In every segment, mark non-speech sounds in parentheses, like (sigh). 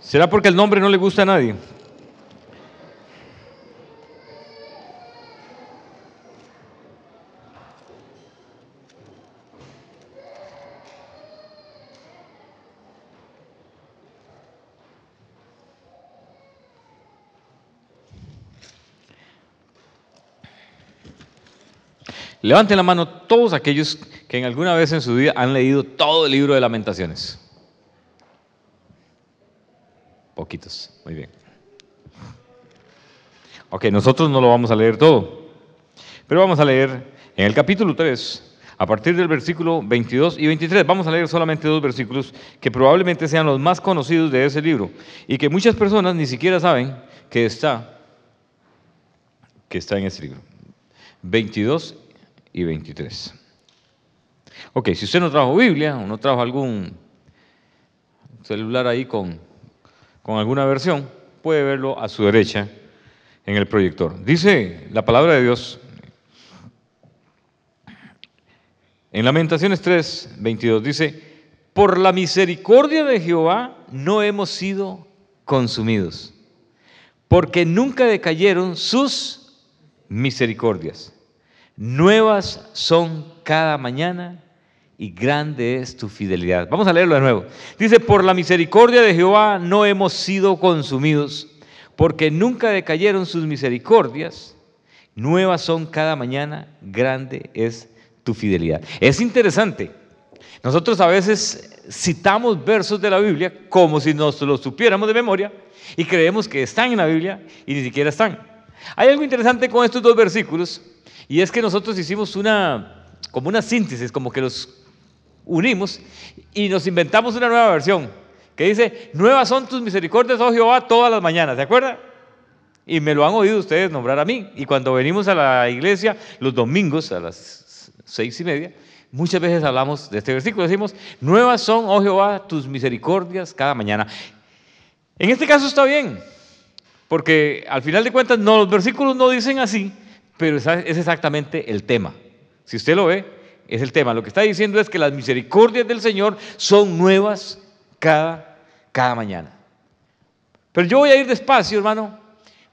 ¿Será porque el nombre no le gusta a nadie? Levanten la mano todos aquellos que en alguna vez en su vida han leído todo el libro de lamentaciones. Poquitos, muy bien. Ok, nosotros no lo vamos a leer todo, pero vamos a leer en el capítulo 3, a partir del versículo 22 y 23. Vamos a leer solamente dos versículos que probablemente sean los más conocidos de ese libro y que muchas personas ni siquiera saben que está, que está en ese libro. 22 y 23. Ok, si usted no trajo Biblia o no trajo algún celular ahí con, con alguna versión, puede verlo a su derecha en el proyector. Dice la palabra de Dios en Lamentaciones 3, 22, dice, por la misericordia de Jehová no hemos sido consumidos, porque nunca decayeron sus misericordias. Nuevas son cada mañana y grande es tu fidelidad. Vamos a leerlo de nuevo. Dice, por la misericordia de Jehová no hemos sido consumidos, porque nunca decayeron sus misericordias. Nuevas son cada mañana, grande es tu fidelidad. Es interesante. Nosotros a veces citamos versos de la Biblia como si nos los supiéramos de memoria y creemos que están en la Biblia y ni siquiera están. Hay algo interesante con estos dos versículos y es que nosotros hicimos una, como una síntesis, como que los unimos y nos inventamos una nueva versión que dice, nuevas son tus misericordias, oh Jehová, todas las mañanas, ¿se acuerda? Y me lo han oído ustedes nombrar a mí. Y cuando venimos a la iglesia los domingos a las seis y media, muchas veces hablamos de este versículo. Decimos, nuevas son, oh Jehová, tus misericordias cada mañana. En este caso está bien, porque al final de cuentas no, los versículos no dicen así, pero es exactamente el tema. Si usted lo ve, es el tema. Lo que está diciendo es que las misericordias del Señor son nuevas cada, cada mañana. Pero yo voy a ir despacio, hermano,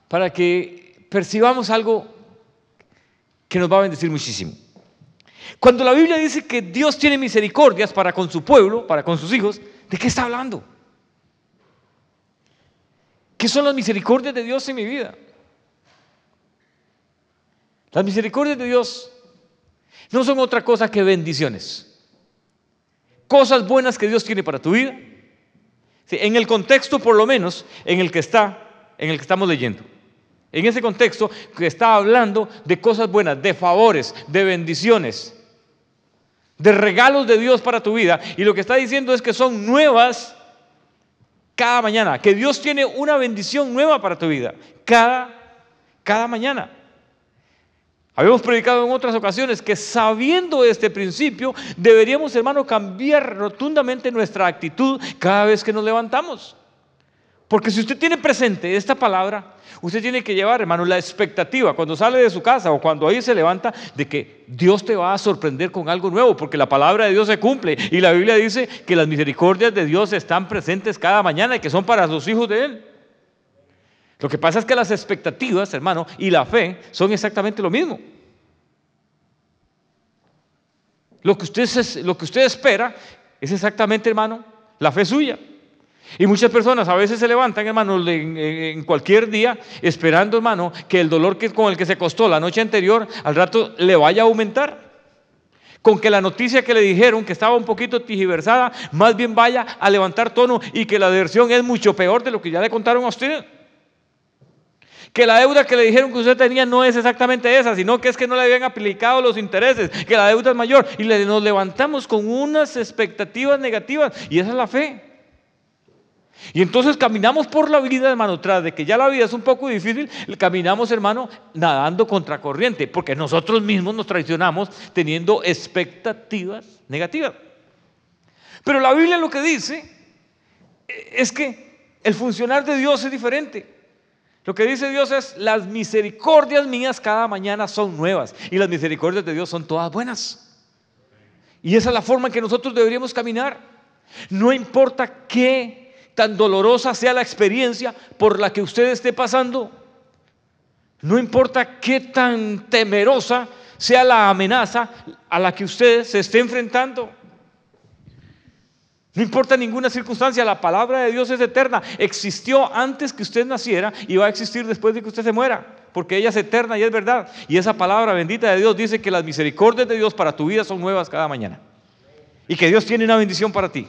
para que percibamos algo que nos va a bendecir muchísimo. Cuando la Biblia dice que Dios tiene misericordias para con su pueblo, para con sus hijos, ¿de qué está hablando? ¿Qué son las misericordias de Dios en mi vida? Las misericordias de Dios no son otra cosa que bendiciones. Cosas buenas que Dios tiene para tu vida. en el contexto, por lo menos, en el que está, en el que estamos leyendo. En ese contexto que está hablando de cosas buenas, de favores, de bendiciones, de regalos de Dios para tu vida. Y lo que está diciendo es que son nuevas cada mañana, que Dios tiene una bendición nueva para tu vida, cada, cada mañana. Habíamos predicado en otras ocasiones que sabiendo este principio deberíamos, hermano, cambiar rotundamente nuestra actitud cada vez que nos levantamos. Porque si usted tiene presente esta palabra, usted tiene que llevar, hermano, la expectativa cuando sale de su casa o cuando ahí se levanta de que Dios te va a sorprender con algo nuevo, porque la palabra de Dios se cumple y la Biblia dice que las misericordias de Dios están presentes cada mañana y que son para los hijos de Él. Lo que pasa es que las expectativas, hermano, y la fe son exactamente lo mismo. Lo que usted, lo que usted espera es exactamente, hermano, la fe suya. Y muchas personas a veces se levantan, hermano, en, cualquier día, esperando, hermano, que el dolor que, con el que se costó la noche anterior, al rato le vaya a aumentar. Con que la noticia que le dijeron que estaba un poquito tijiversada, más bien vaya a levantar tono y que la diversión es mucho peor de lo que ya le contaron a usted. Que la deuda que le dijeron que usted tenía no es exactamente esa, sino que es que no le habían aplicado los intereses, que la deuda es mayor. Y nos levantamos con unas expectativas negativas. Y esa es la fe. Y entonces caminamos por la vida, hermano, tras de que ya la vida es un poco difícil, caminamos, hermano, nadando contra corriente, porque nosotros mismos nos traicionamos teniendo expectativas negativas. Pero la Biblia lo que dice es que el funcionar de Dios es diferente. Lo que dice Dios es, las misericordias mías cada mañana son nuevas y las misericordias de Dios son todas buenas. Y esa es la forma en que nosotros deberíamos caminar. No importa qué, tan dolorosa sea la experiencia por la que usted esté pasando, no importa qué tan temerosa sea la amenaza a la que usted se esté enfrentando. No importa ninguna circunstancia, la palabra de Dios es eterna. Existió antes que usted naciera y va a existir después de que usted se muera, porque ella es eterna y es verdad. Y esa palabra bendita de Dios dice que las misericordias de Dios para tu vida son nuevas cada mañana. Y que Dios tiene una bendición para ti,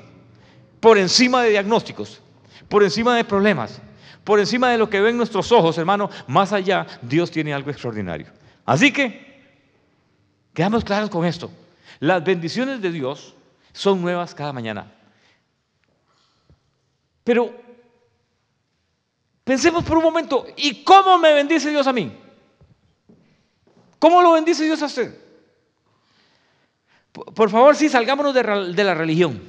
por encima de diagnósticos, por encima de problemas, por encima de lo que ven nuestros ojos, hermano, más allá, Dios tiene algo extraordinario. Así que, quedamos claros con esto. Las bendiciones de Dios son nuevas cada mañana. Pero pensemos por un momento, ¿y cómo me bendice Dios a mí? ¿Cómo lo bendice Dios a usted? Por favor, sí, salgámonos de, la religión.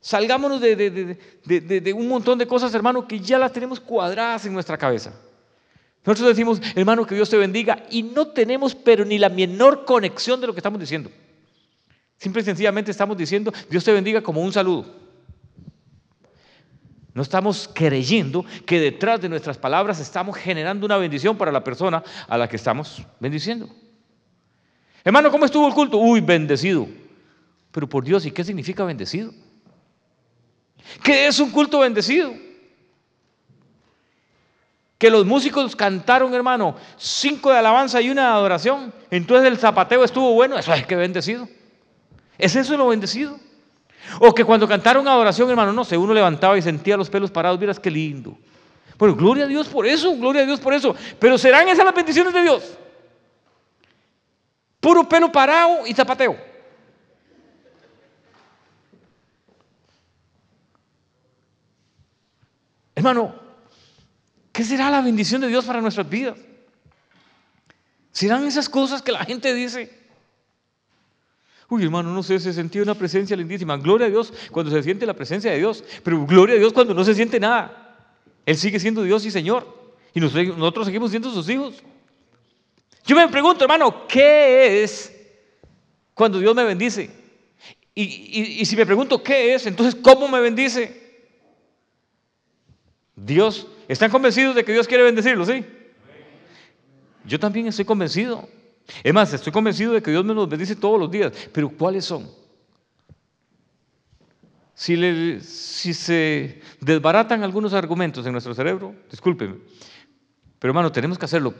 Salgámonos de, un montón de cosas, hermano, que ya las tenemos cuadradas en nuestra cabeza. Nosotros decimos, hermano, que Dios te bendiga y no tenemos pero ni la menor conexión de lo que estamos diciendo. Simple y sencillamente estamos diciendo, Dios te bendiga como un saludo. No estamos creyendo que detrás de nuestras palabras estamos generando una bendición para la persona a la que estamos bendiciendo. Hermano, ¿cómo estuvo el culto? Uy, bendecido. Pero por Dios, ¿y qué significa bendecido? ¿Qué es un culto bendecido? Que los músicos cantaron, hermano, cinco de alabanza y una de adoración. Entonces el zapateo estuvo bueno. Eso es que bendecido. ¿Es eso lo bendecido? O que cuando cantaron adoración, hermano, no sé, uno levantaba y sentía los pelos parados, miras qué lindo. Bueno, gloria a Dios por eso, gloria a Dios por eso. Pero ¿serán esas las bendiciones de Dios? Puro pelo parado y zapateo. Hermano, ¿qué será la bendición de Dios para nuestras vidas? ¿Serán esas cosas que la gente dice? Uy, hermano, no sé, se sentía una presencia lindísima. Gloria a Dios cuando se siente la presencia de Dios, pero gloria a Dios cuando no se siente nada. Él sigue siendo Dios y Señor. Y nosotros seguimos siendo sus hijos. Yo me pregunto, hermano, ¿qué es cuando Dios me bendice? Y, y si me pregunto qué es, entonces, ¿cómo me bendice? Dios, ¿están convencidos de que Dios quiere bendecirlos? Sí. Yo también estoy convencido. Es más, estoy convencido de que Dios me los bendice todos los días, pero ¿cuáles son? Si, se desbaratan algunos argumentos en nuestro cerebro, discúlpeme, pero hermano, tenemos que hacerlo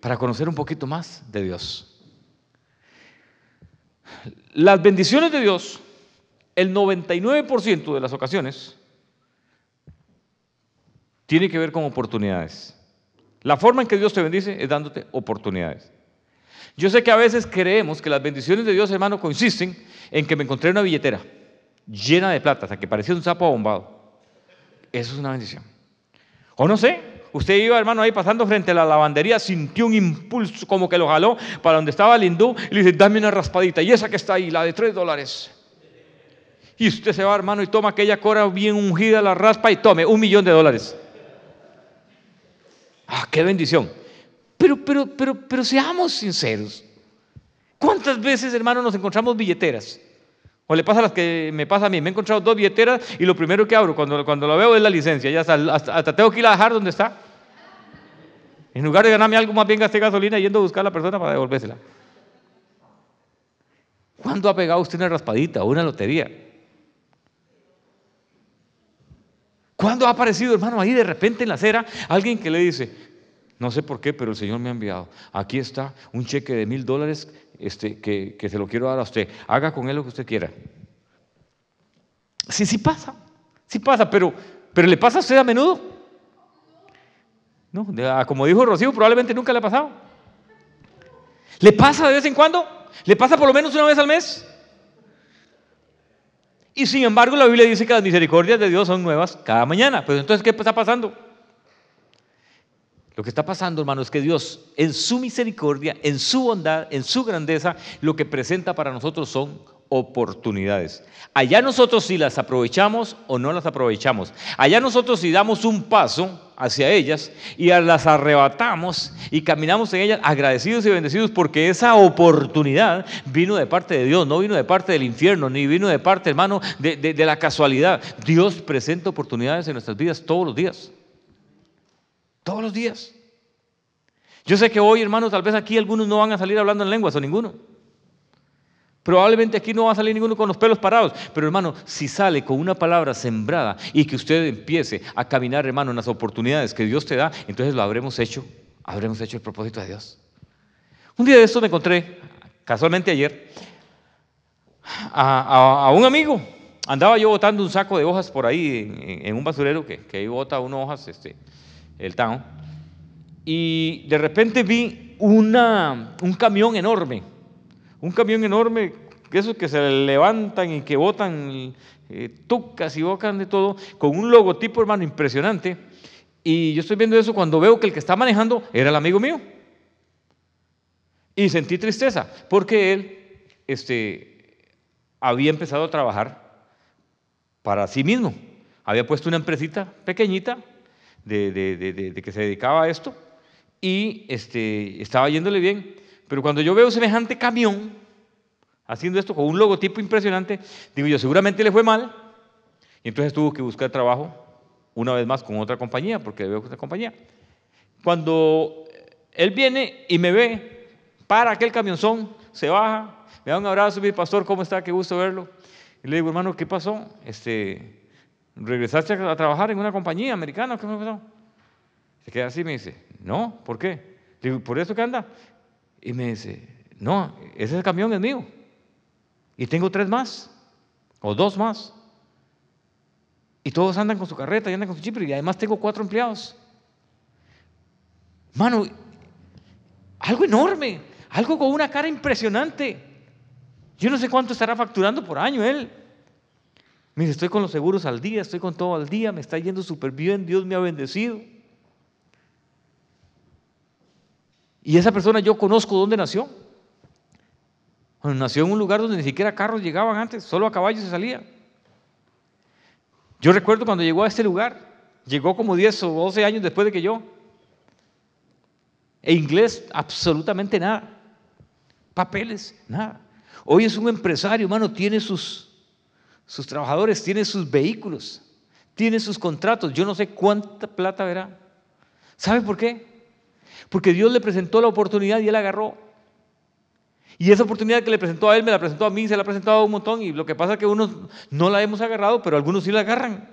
para conocer un poquito más de Dios. Las bendiciones de Dios, el 99% de las ocasiones, tiene que ver con oportunidades. La forma en que Dios te bendice es dándote oportunidades. Yo sé que a veces creemos que las bendiciones de Dios, hermano, consisten en que me encontré una billetera llena de plata, hasta que parecía un sapo abombado. Eso es una bendición. O no sé, usted iba, hermano, ahí pasando frente a la lavandería, sintió un impulso como que lo jaló para donde estaba el hindú y le dice, dame una raspadita. Y esa que está ahí, la de tres dólares. Y usted se va, hermano, y toma aquella cora bien ungida, la raspa y tome un millón de dólares. Ah, qué bendición. Pero, pero, pero, pero seamos sinceros. ¿Cuántas veces, hermano, nos encontramos billeteras? O le pasa a las que me pasa a mí. Me he encontrado dos billeteras y lo primero que abro cuando, cuando lo veo es la licencia. Ya hasta, tengo que ir a dejar donde está. En lugar de ganarme algo, más bien gasté gasolina yendo a buscar a la persona para devolvérsela. ¿Cuándo ha pegado usted una raspadita o una lotería? ¿Cuándo ha aparecido, hermano, ahí de repente en la acera alguien que le dice, no sé por qué, pero el Señor me ha enviado. Aquí está un cheque de mil dólares este, que, se lo quiero dar a usted. Haga con él lo que usted quiera. Sí, sí pasa. Sí pasa, pero, pero ¿le pasa a usted a menudo? No, como dijo Rocío, probablemente nunca le ha pasado. ¿Le pasa de vez en cuando? ¿Le pasa por lo menos una vez al mes? Y sin embargo la Biblia dice que las misericordias de Dios son nuevas cada mañana. Pues entonces, ¿qué está pasando? Lo que está pasando, hermano, es que Dios, en su misericordia, en su bondad, en su grandeza, lo que presenta para nosotros son oportunidades. Allá nosotros si las aprovechamos o no las aprovechamos. Allá nosotros si damos un paso hacia ellas y las arrebatamos y caminamos en ellas agradecidos y bendecidos porque esa oportunidad vino de parte de Dios, no vino de parte del infierno, ni vino de parte, hermano, de, de la casualidad. Dios presenta oportunidades en nuestras vidas todos los días. Todos los días. Yo sé que hoy, hermano, tal vez aquí algunos no van a salir hablando en lenguas o ninguno. Probablemente aquí no va a salir ninguno con los pelos parados, pero hermano, si sale con una palabra sembrada y que usted empiece a caminar, hermano, en las oportunidades que Dios te da, entonces lo habremos hecho, habremos hecho el propósito de Dios. Un día de esto me encontré, casualmente ayer, a, un amigo. Andaba yo botando un saco de hojas por ahí en, un basurero que, que ahí bota unas hojas, este, el town, y de repente vi una, un camión enorme un camión enorme, esos que se levantan y que botan eh, tucas y bocan de todo, con un logotipo, hermano, impresionante. Y yo estoy viendo eso cuando veo que el que está manejando era el amigo mío. Y sentí tristeza, porque él este, había empezado a trabajar para sí mismo. Había puesto una empresita pequeñita de, de que se dedicaba a esto y este, estaba yéndole bien. Pero cuando yo veo semejante camión haciendo esto con un logotipo impresionante, digo yo, seguramente le fue mal y entonces tuvo que buscar trabajo una vez más con otra compañía, porque veo otra compañía. Cuando él viene y me ve, para aquel camionzón, se baja, me da un abrazo, mi pastor, ¿cómo está? Qué gusto verlo. Y le digo, hermano, ¿qué pasó? Este, ¿Regresaste a trabajar en una compañía americana? ¿Qué pasó? Se queda así y me dice, no, ¿por qué? Le digo, ¿por eso que anda? Y me dice, no, ese camión es mío. Y tengo tres más, o dos más. Y todos andan con su carreta y andan con su chip, y además tengo cuatro empleados. Mano, algo enorme, algo con una cara impresionante. Yo no sé cuánto estará facturando por año él. Mire, estoy con los seguros al día, estoy con todo al día, me está yendo súper bien, Dios me ha bendecido. Y esa persona yo conozco dónde nació. nació en un lugar donde ni siquiera carros llegaban antes, solo a caballos se salía. Yo recuerdo cuando llegó a este lugar, llegó como 10 o 12 años después de que yo. E inglés, absolutamente nada. Papeles, nada. Hoy es un empresario, hermano, tiene sus, sus trabajadores, tiene sus vehículos, tiene sus contratos. Yo no sé cuánta plata verá. ¿Sabe por qué? Porque Dios le presentó la oportunidad y él agarró. Y esa oportunidad que le presentó a él, me la presentó a mí, se la ha presentado a un montón. Y lo que pasa es que unos no la hemos agarrado, pero algunos sí la agarran.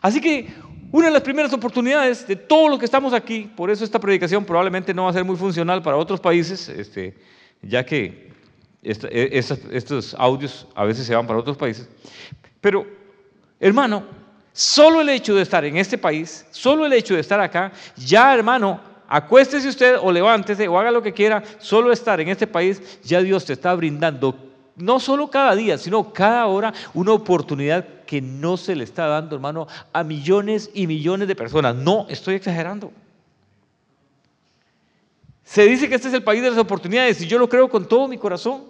Así que una de las primeras oportunidades de todos los que estamos aquí, por eso esta predicación probablemente no va a ser muy funcional para otros países, este, ya que e, estos audios a veces se van para otros países. Pero, hermano, solo el hecho de estar en este país, solo el hecho de estar acá, ya, hermano, acuéstese usted o levántese o haga lo que quiera, solo estar en este país, ya Dios te está brindando, no solo cada día, sino cada hora, una oportunidad que no se le está dando, hermano, a millones y millones de personas. No, estoy exagerando. Se dice que este es el país de las oportunidades y yo lo creo con todo mi corazón.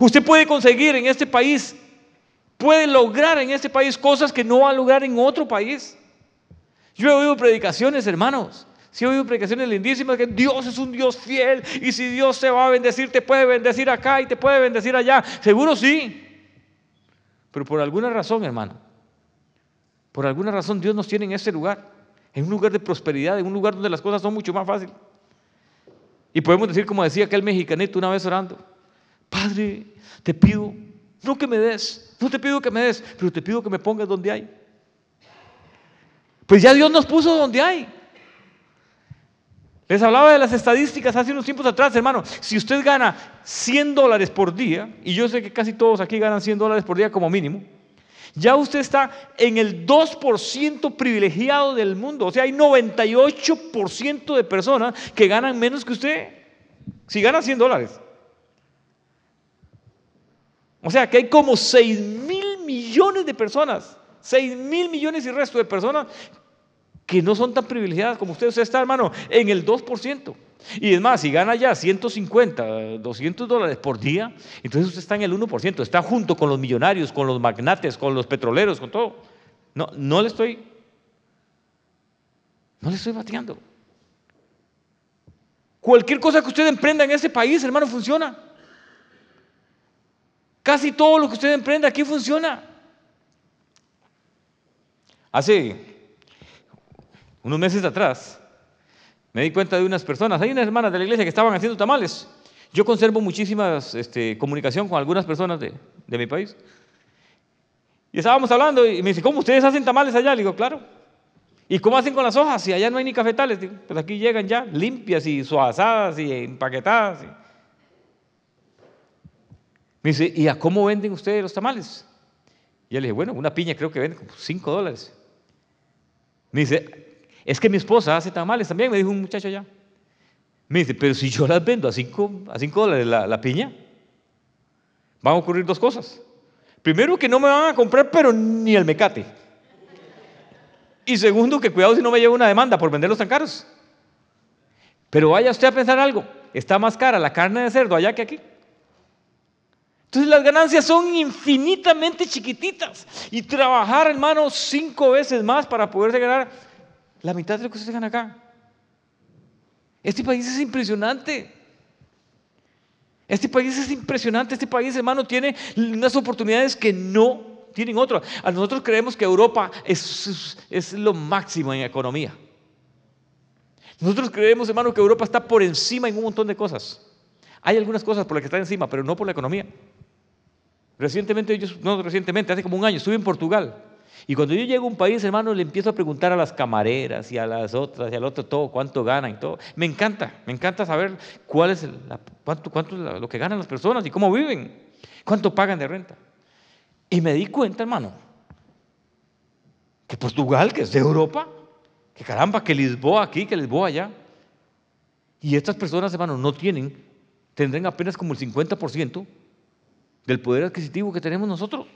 Usted puede conseguir en este país, puede lograr en este país cosas que no va a lograr en otro país. Yo he oído predicaciones, hermanos, si he oído predicaciones lindísimas que Dios es un Dios fiel y si Dios se va a bendecir, te puede bendecir acá y te puede bendecir allá. Seguro sí. Pero por alguna razón, hermano, por alguna razón Dios nos tiene en este lugar, en un lugar de prosperidad, en un lugar donde las cosas son mucho más fáciles. Y podemos decir, como decía aquel mexicanito una vez orando, Padre, te pido, no que me des, no te pido que me des, pero te pido que me pongas donde hay. Pues ya Dios nos puso donde hay. Les hablaba de las estadísticas hace unos tiempos atrás, hermano. Si usted gana 100 dólares por día, y yo sé que casi todos aquí ganan 100 dólares por día como mínimo, ya usted está en el 2% privilegiado del mundo. O sea, hay 98% de personas que ganan menos que usted. Si gana 100 dólares. O sea, que hay como 6 mil millones de personas, 6 mil millones y resto de personas que no son tan privilegiadas como usted. Usted está, hermano, en el 2%. Y es más, si gana ya 150, 200 dólares por día, entonces usted está en el 1%. Está junto con los millonarios, con los magnates, con los petroleros, con todo. No, no le estoy No le estoy bateando. Cualquier cosa que usted emprenda en este país, hermano, funciona. Casi todo lo que usted emprenda aquí funciona. Hace unos meses atrás me di cuenta de unas personas, hay unas hermanas de la iglesia que estaban haciendo tamales. Yo conservo muchísima este, comunicación con algunas personas de, de mi país. Y estábamos hablando y me dice, ¿cómo ustedes hacen tamales allá? Le digo, claro. ¿Y cómo hacen con las hojas si allá no hay ni cafetales? Pues aquí llegan ya limpias y suazadas y empaquetadas. Me dice, ¿y a cómo venden ustedes los tamales? Y yo le bueno, una piña creo que vende como 5 dólares. Me dice, es que mi esposa hace tamales también, me dijo un muchacho allá. Me dice, pero si yo las vendo a 5 a cinco dólares la, la piña, van a ocurrir dos cosas. Primero, que no me van a comprar, pero ni el mecate. Y segundo, que cuidado si no me llevo una demanda por venderlos tan caros. Pero vaya usted a pensar algo, está más cara la carne de cerdo allá que aquí. Entonces las ganancias son infinitamente chiquititas. Y trabajar, hermano, cinco veces más para poder ganar la mitad de lo que usted gana acá. Este país es impresionante. Este país es impresionante. Este país, hermano, tiene unas oportunidades que no tienen otros. A nosotros creemos que Europa es, lo máximo en economía. Nosotros creemos, hermano, que Europa está por encima en un montón de cosas. Hay algunas cosas por las que está encima, pero no por la economía. Recientemente, yo, no recientemente, hace como un año, estuve en Portugal. Y cuando yo llego a un país, hermano, le empiezo a preguntar a las camareras y a las otras y al otro todo, cuánto ganan y todo. Me encanta, me encanta saber cuál es cuánto, cuánto es lo que ganan las personas y cómo viven, cuánto pagan de renta. Y me di cuenta, hermano, que Portugal, que es de Europa, que caramba, que Lisboa aquí, que Lisboa allá. Y estas personas, hermano, no tienen, tendrán apenas como el 50% del poder adquisitivo que tenemos nosotros.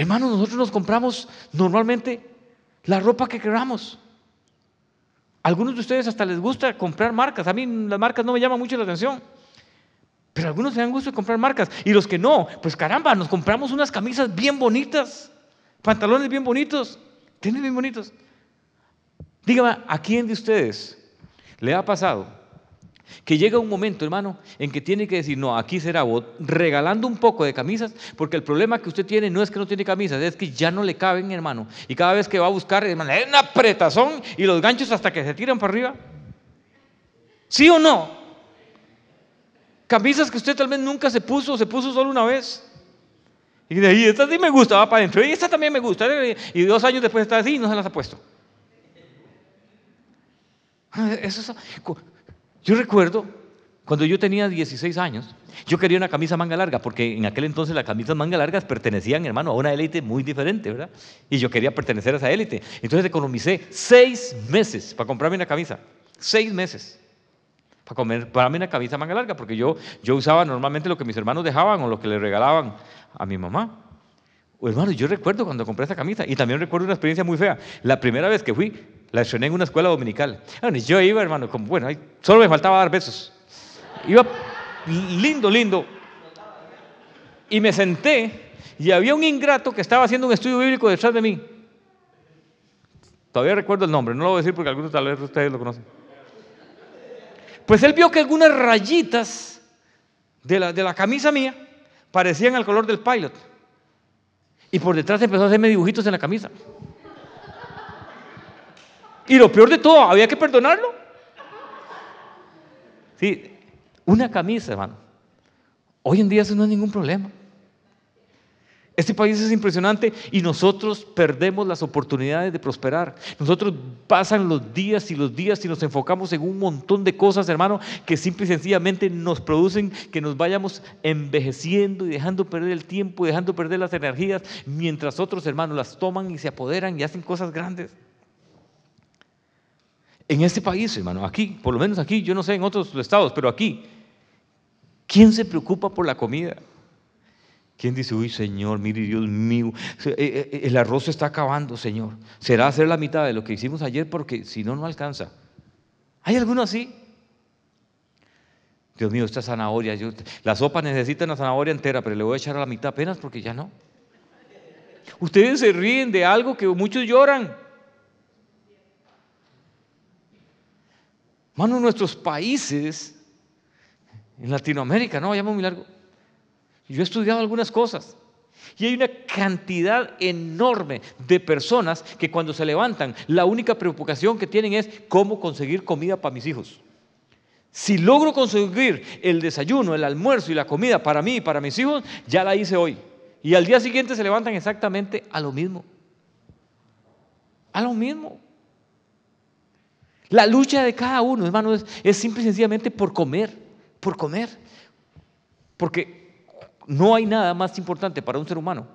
Hermanos, nosotros nos compramos normalmente la ropa que queramos. algunos de ustedes hasta les gusta comprar marcas. A mí las marcas no me llaman mucho la atención. Pero algunos se dan gusto de comprar marcas. Y los que no, pues caramba, nos compramos unas camisas bien bonitas, pantalones bien bonitos, tenis bien bonitos. Dígame, ¿a quién de ustedes le ha pasado que llega un momento, hermano, en que tiene que decir, no, aquí será regalando un poco de camisas, porque el problema que usted tiene no es que no tiene camisas, es que ya no le caben, hermano. Y cada vez que va a buscar, hermano, es una apretazón y los ganchos hasta que se tiran para arriba. ¿Sí o no? Camisas que usted tal vez nunca se puso, se puso solo una vez. Y de ahí, esta sí me gusta, va para adentro. Y esta también me gusta. Y dos años después está así y no se las ha puesto. Eso es, yo recuerdo cuando yo tenía 16 años, yo quería una camisa manga larga, porque en aquel entonces las camisas manga largas pertenecían, hermano, a una élite muy diferente, ¿verdad? Y yo quería pertenecer a esa élite. Entonces economicé seis meses para comprarme una camisa. Seis meses. Para comprarme una camisa manga larga, porque yo, yo usaba normalmente lo que mis hermanos dejaban o lo que le regalaban a mi mamá. hermano, yo recuerdo cuando compré esa camisa y también recuerdo una experiencia muy fea. La primera vez que fui, la estrené en una escuela dominical. yo iba, hermano, como, bueno, solo me faltaba dar besos. Iba lindo, lindo. Y me senté y había un ingrato que estaba haciendo un estudio bíblico detrás de mí. Todavía recuerdo el nombre, no lo voy a decir porque algunos tal vez ustedes lo conocen. Pues él vio que algunas rayitas de la, de la camisa mía parecían al color del pilot. Y por detrás empezó a hacerme dibujitos en la camisa. Y lo peor de todo, había que perdonarlo. Sí, una camisa, hermano. Hoy en día eso no es ningún problema. Este país es impresionante y nosotros perdemos las oportunidades de prosperar. Nosotros pasan los días y los días y nos enfocamos en un montón de cosas, hermano, que simple y sencillamente nos producen que nos vayamos envejeciendo y dejando perder el tiempo y dejando perder las energías, mientras otros hermanos las toman y se apoderan y hacen cosas grandes en este país, hermano, aquí, por lo menos aquí, yo no sé en otros estados, pero aquí, ¿quién se preocupa por la comida? ¿Quién dice, uy, Señor, mire, Dios mío, eh, eh, eh, el arroz se está acabando, Señor? ¿Será hacer la mitad de lo que hicimos ayer porque si no, no alcanza? ¿Hay alguno así? Dios mío, esta zanahoria, la sopa necesita una zanahoria entera, pero le voy a echar a la mitad apenas porque ya no. Ustedes se ríen de algo que muchos lloran. Hermano, nuestros países, en Latinoamérica, no vayamos muy largo. Yo he estudiado algunas cosas. Y hay una cantidad enorme de personas que cuando se levantan, la única preocupación que tienen es cómo conseguir comida para mis hijos. Si logro conseguir el desayuno, el almuerzo y la comida para mí y para mis hijos, ya la hice hoy. Y al día siguiente se levantan exactamente a lo mismo. A lo mismo. La lucha de cada uno, hermano, es, simple y sencillamente por comer, por comer. Porque no hay nada más importante para un ser humano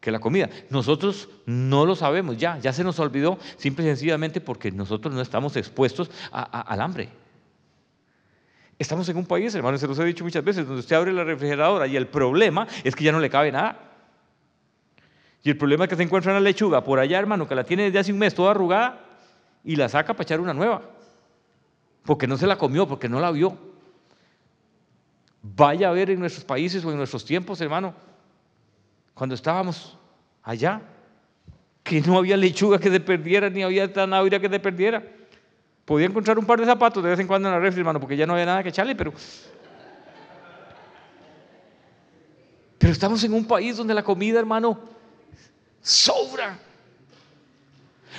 que la comida. Nosotros no lo sabemos ya, ya se nos olvidó simple y sencillamente porque nosotros no estamos expuestos al hambre. Estamos en un país, hermano, se los he dicho muchas veces, donde usted abre la refrigeradora y el problema es que ya no le cabe nada. Y el problema es que se encuentra una lechuga por allá, hermano, que la tiene desde hace un mes toda arrugada y la saca para echar una nueva. Porque no se la comió, porque no la vio. Vaya a ver en nuestros países o en nuestros tiempos, hermano, cuando estábamos allá, que no había lechuga que se perdiera, ni había zanahoria que se perdiera. Podía encontrar un par de zapatos de vez en cuando en la refri, hermano, porque ya no había nada que echarle, pero... Pero estamos en un país donde la comida, hermano, sobra.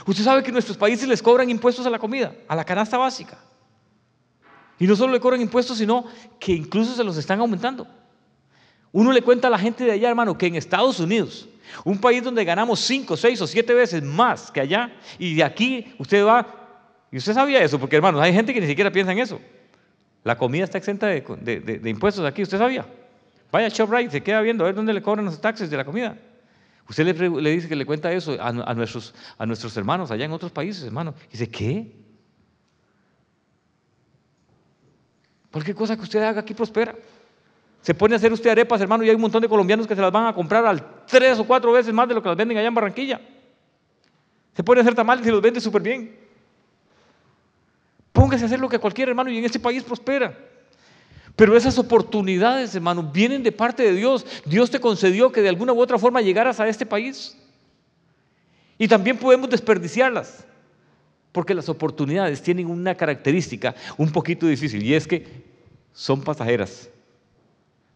Usted sabe que nuestros países les cobran impuestos a la comida, a la canasta básica. Y no solo le cobran impuestos, sino que incluso se los están aumentando. Uno le cuenta a la gente de allá, hermano, que en Estados Unidos, un país donde ganamos cinco, seis o siete veces más que allá, y de aquí usted va, y usted sabía eso, porque hermanos, hay gente que ni siquiera piensa en eso. La comida está exenta de, impuestos aquí, ¿usted sabía? Vaya a ShopRite, se queda viendo a ver dónde le cobran los taxes de la comida. Usted le, dice que le cuenta eso a, nuestros, a nuestros hermanos allá en otros países, hermano. Y dice, ¿qué? Cualquier cosa que usted haga aquí prospera. Se pone a hacer usted arepas, hermano, y hay un montón de colombianos que se las van a comprar al tres o cuatro veces más de lo que las venden allá en Barranquilla. Se pone a hacer tamales y los vende súper bien. Póngase a hacer lo que cualquier hermano y en este país prospera. Pero esas oportunidades, hermano, vienen de parte de Dios. Dios te concedió que de alguna u otra forma llegaras a este país. Y también podemos desperdiciarlas. Porque las oportunidades tienen una característica un poquito difícil y es que son pasajeras.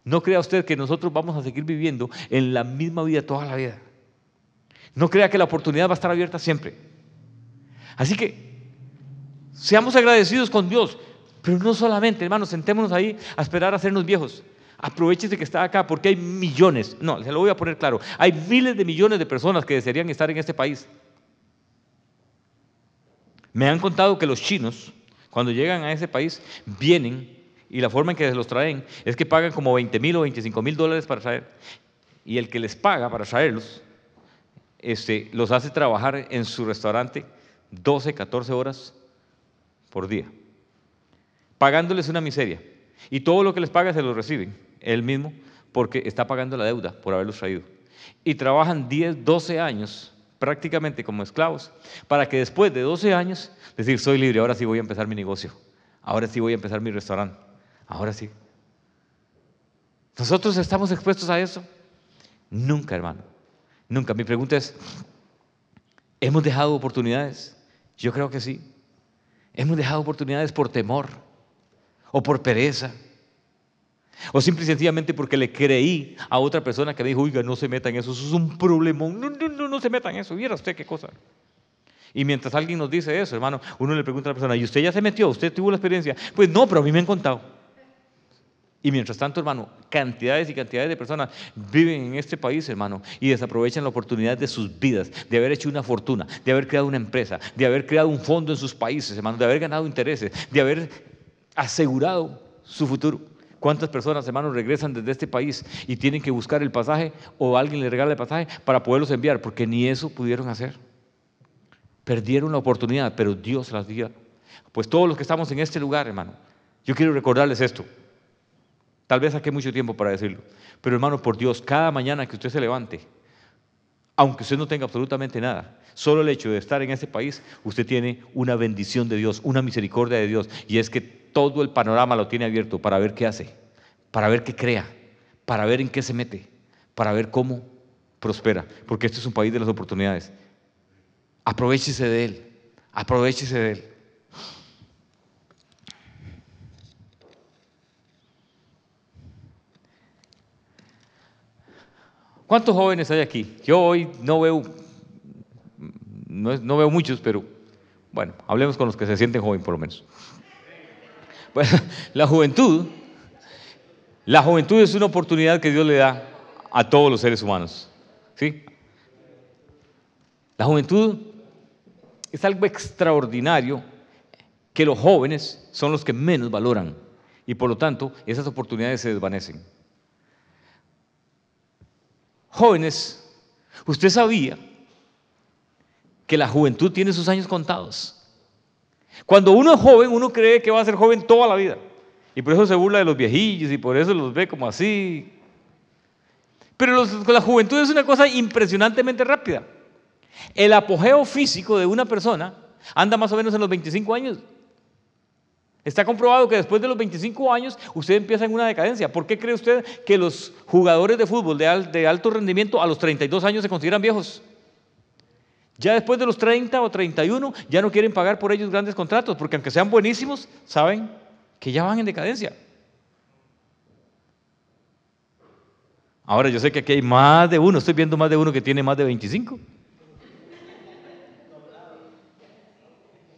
No crea usted que nosotros vamos a seguir viviendo en la misma vida toda la vida. No crea que la oportunidad va a estar abierta siempre. Así que seamos agradecidos con Dios, pero no solamente, hermanos, sentémonos ahí a esperar a hacernos viejos. Aprovechese que está acá porque hay millones, no, se lo voy a poner claro, hay miles de millones de personas que desearían estar en este país. Me han contado que los chinos, cuando llegan a ese país, vienen y la forma en que se los traen es que pagan como 20 mil o 25 mil dólares para traer. Y el que les paga para traerlos, este, los hace trabajar en su restaurante 12, 14 horas por día, pagándoles una miseria. Y todo lo que les paga se lo reciben él mismo porque está pagando la deuda por haberlos traído. Y trabajan 10, 12 años prácticamente como esclavos, para que después de 12 años decir, soy libre, ahora sí voy a empezar mi negocio, ahora sí voy a empezar mi restaurante, ahora sí. ¿Nosotros estamos expuestos a eso? Nunca, hermano, nunca. Mi pregunta es, ¿hemos dejado oportunidades? Yo creo que sí. Hemos dejado oportunidades por temor o por pereza o simple y sencillamente porque le creí a otra persona que me dijo, oiga, no se meta en eso, eso es un problema. No, no, no, no se meta en eso. Viera usted qué cosa. Y mientras alguien nos dice eso, hermano, uno le pregunta a la persona, ¿y usted ya se metió? ¿Usted tuvo la experiencia? Pues no, pero a mí me han contado. Y mientras tanto, hermano, cantidades y cantidades de personas viven en este país, hermano, y desaprovechan la oportunidad de sus vidas, de haber hecho una fortuna, de haber creado una empresa, de haber creado un fondo en sus países, hermano, de haber ganado intereses, de haber asegurado su futuro. ¿Cuántas personas, hermanos, regresan desde este país y tienen que buscar el pasaje o alguien les regala el pasaje para poderlos enviar? Porque ni eso pudieron hacer. Perdieron la oportunidad, pero Dios las dio. Pues todos los que estamos en este lugar, hermano, yo quiero recordarles esto. Tal vez saqué mucho tiempo para decirlo. Pero hermano, por Dios, cada mañana que usted se levante, aunque usted no tenga absolutamente nada, solo el hecho de estar en este país, usted tiene una bendición de Dios, una misericordia de Dios. Y es que todo el panorama lo tiene abierto para ver qué hace, para ver qué crea, para ver en qué se mete, para ver cómo prospera, porque este es un país de las oportunidades. Aprovechese de él, aprovechese de él. ¿Cuántos jóvenes hay aquí? Yo hoy no veo, no, veo muchos, pero bueno, hablemos con los que se sienten jóvenes por lo menos. Bueno, (laughs) la juventud, la juventud es una oportunidad que Dios le da a todos los seres humanos. ¿Sí? La juventud es algo extraordinario que los jóvenes son los que menos valoran y por lo tanto esas oportunidades se desvanecen. Jóvenes, usted sabía que la juventud tiene sus años contados. Cuando uno es joven, uno cree que va a ser joven toda la vida. Y por eso se burla de los viejillos y por eso los ve como así. Pero la juventud es una cosa impresionantemente rápida. El apogeo físico de una persona anda más o menos en los 25 años. Está comprobado que después de los 25 años usted empieza en una decadencia. ¿Por qué cree usted que los jugadores de fútbol de, alto rendimiento a los 32 años se consideran viejos? Ya después de los 30 o 31 ya no quieren pagar por ellos grandes contratos, porque aunque sean buenísimos, saben que ya van en decadencia. Ahora yo sé que aquí hay más de uno, estoy viendo más de uno que tiene más de 25.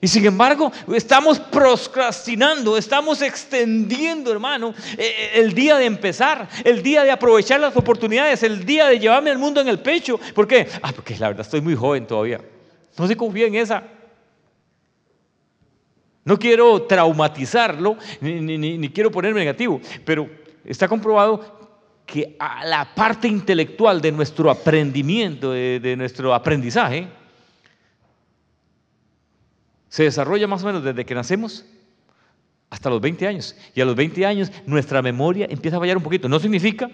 Y sin embargo, estamos procrastinando, estamos extendiendo, hermano, e, e, el día de empezar, el día de aprovechar las oportunidades, el día de llevarme al mundo en el pecho. ¿Por qué? Ah, porque la verdad estoy muy joven todavía. No se confía en esa. No quiero traumatizarlo, ni, quiero ponerme negativo, pero está comprobado que a la parte intelectual de nuestro aprendimiento, de nuestro aprendizaje, se desarrolla más o menos desde que nacemos hasta los 20 años. Y a los 20 años nuestra memoria empieza a fallar un poquito. No significa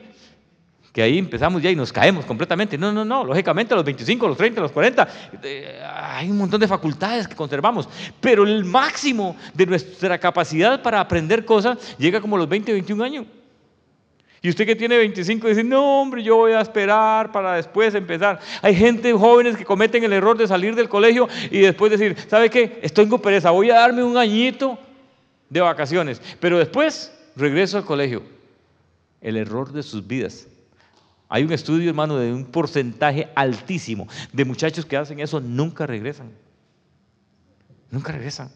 que ahí empezamos ya y nos caemos completamente. No, no, no. Lógicamente a los 25, a los 30, a los 40, eh, hay un montón de facultades que conservamos. Pero el máximo de nuestra capacidad para aprender cosas llega como a los 20, 21 años. Y usted que tiene 25 dice, no hombre, yo voy a esperar para después empezar. Hay gente, jóvenes que cometen el error de salir del colegio y después decir, ¿sabe qué? Estoy con pereza, voy a darme un añito de vacaciones, pero después regreso al colegio. El error de sus vidas. Hay un estudio, hermano, de un porcentaje altísimo de muchachos que hacen eso, nunca regresan. Nunca regresan.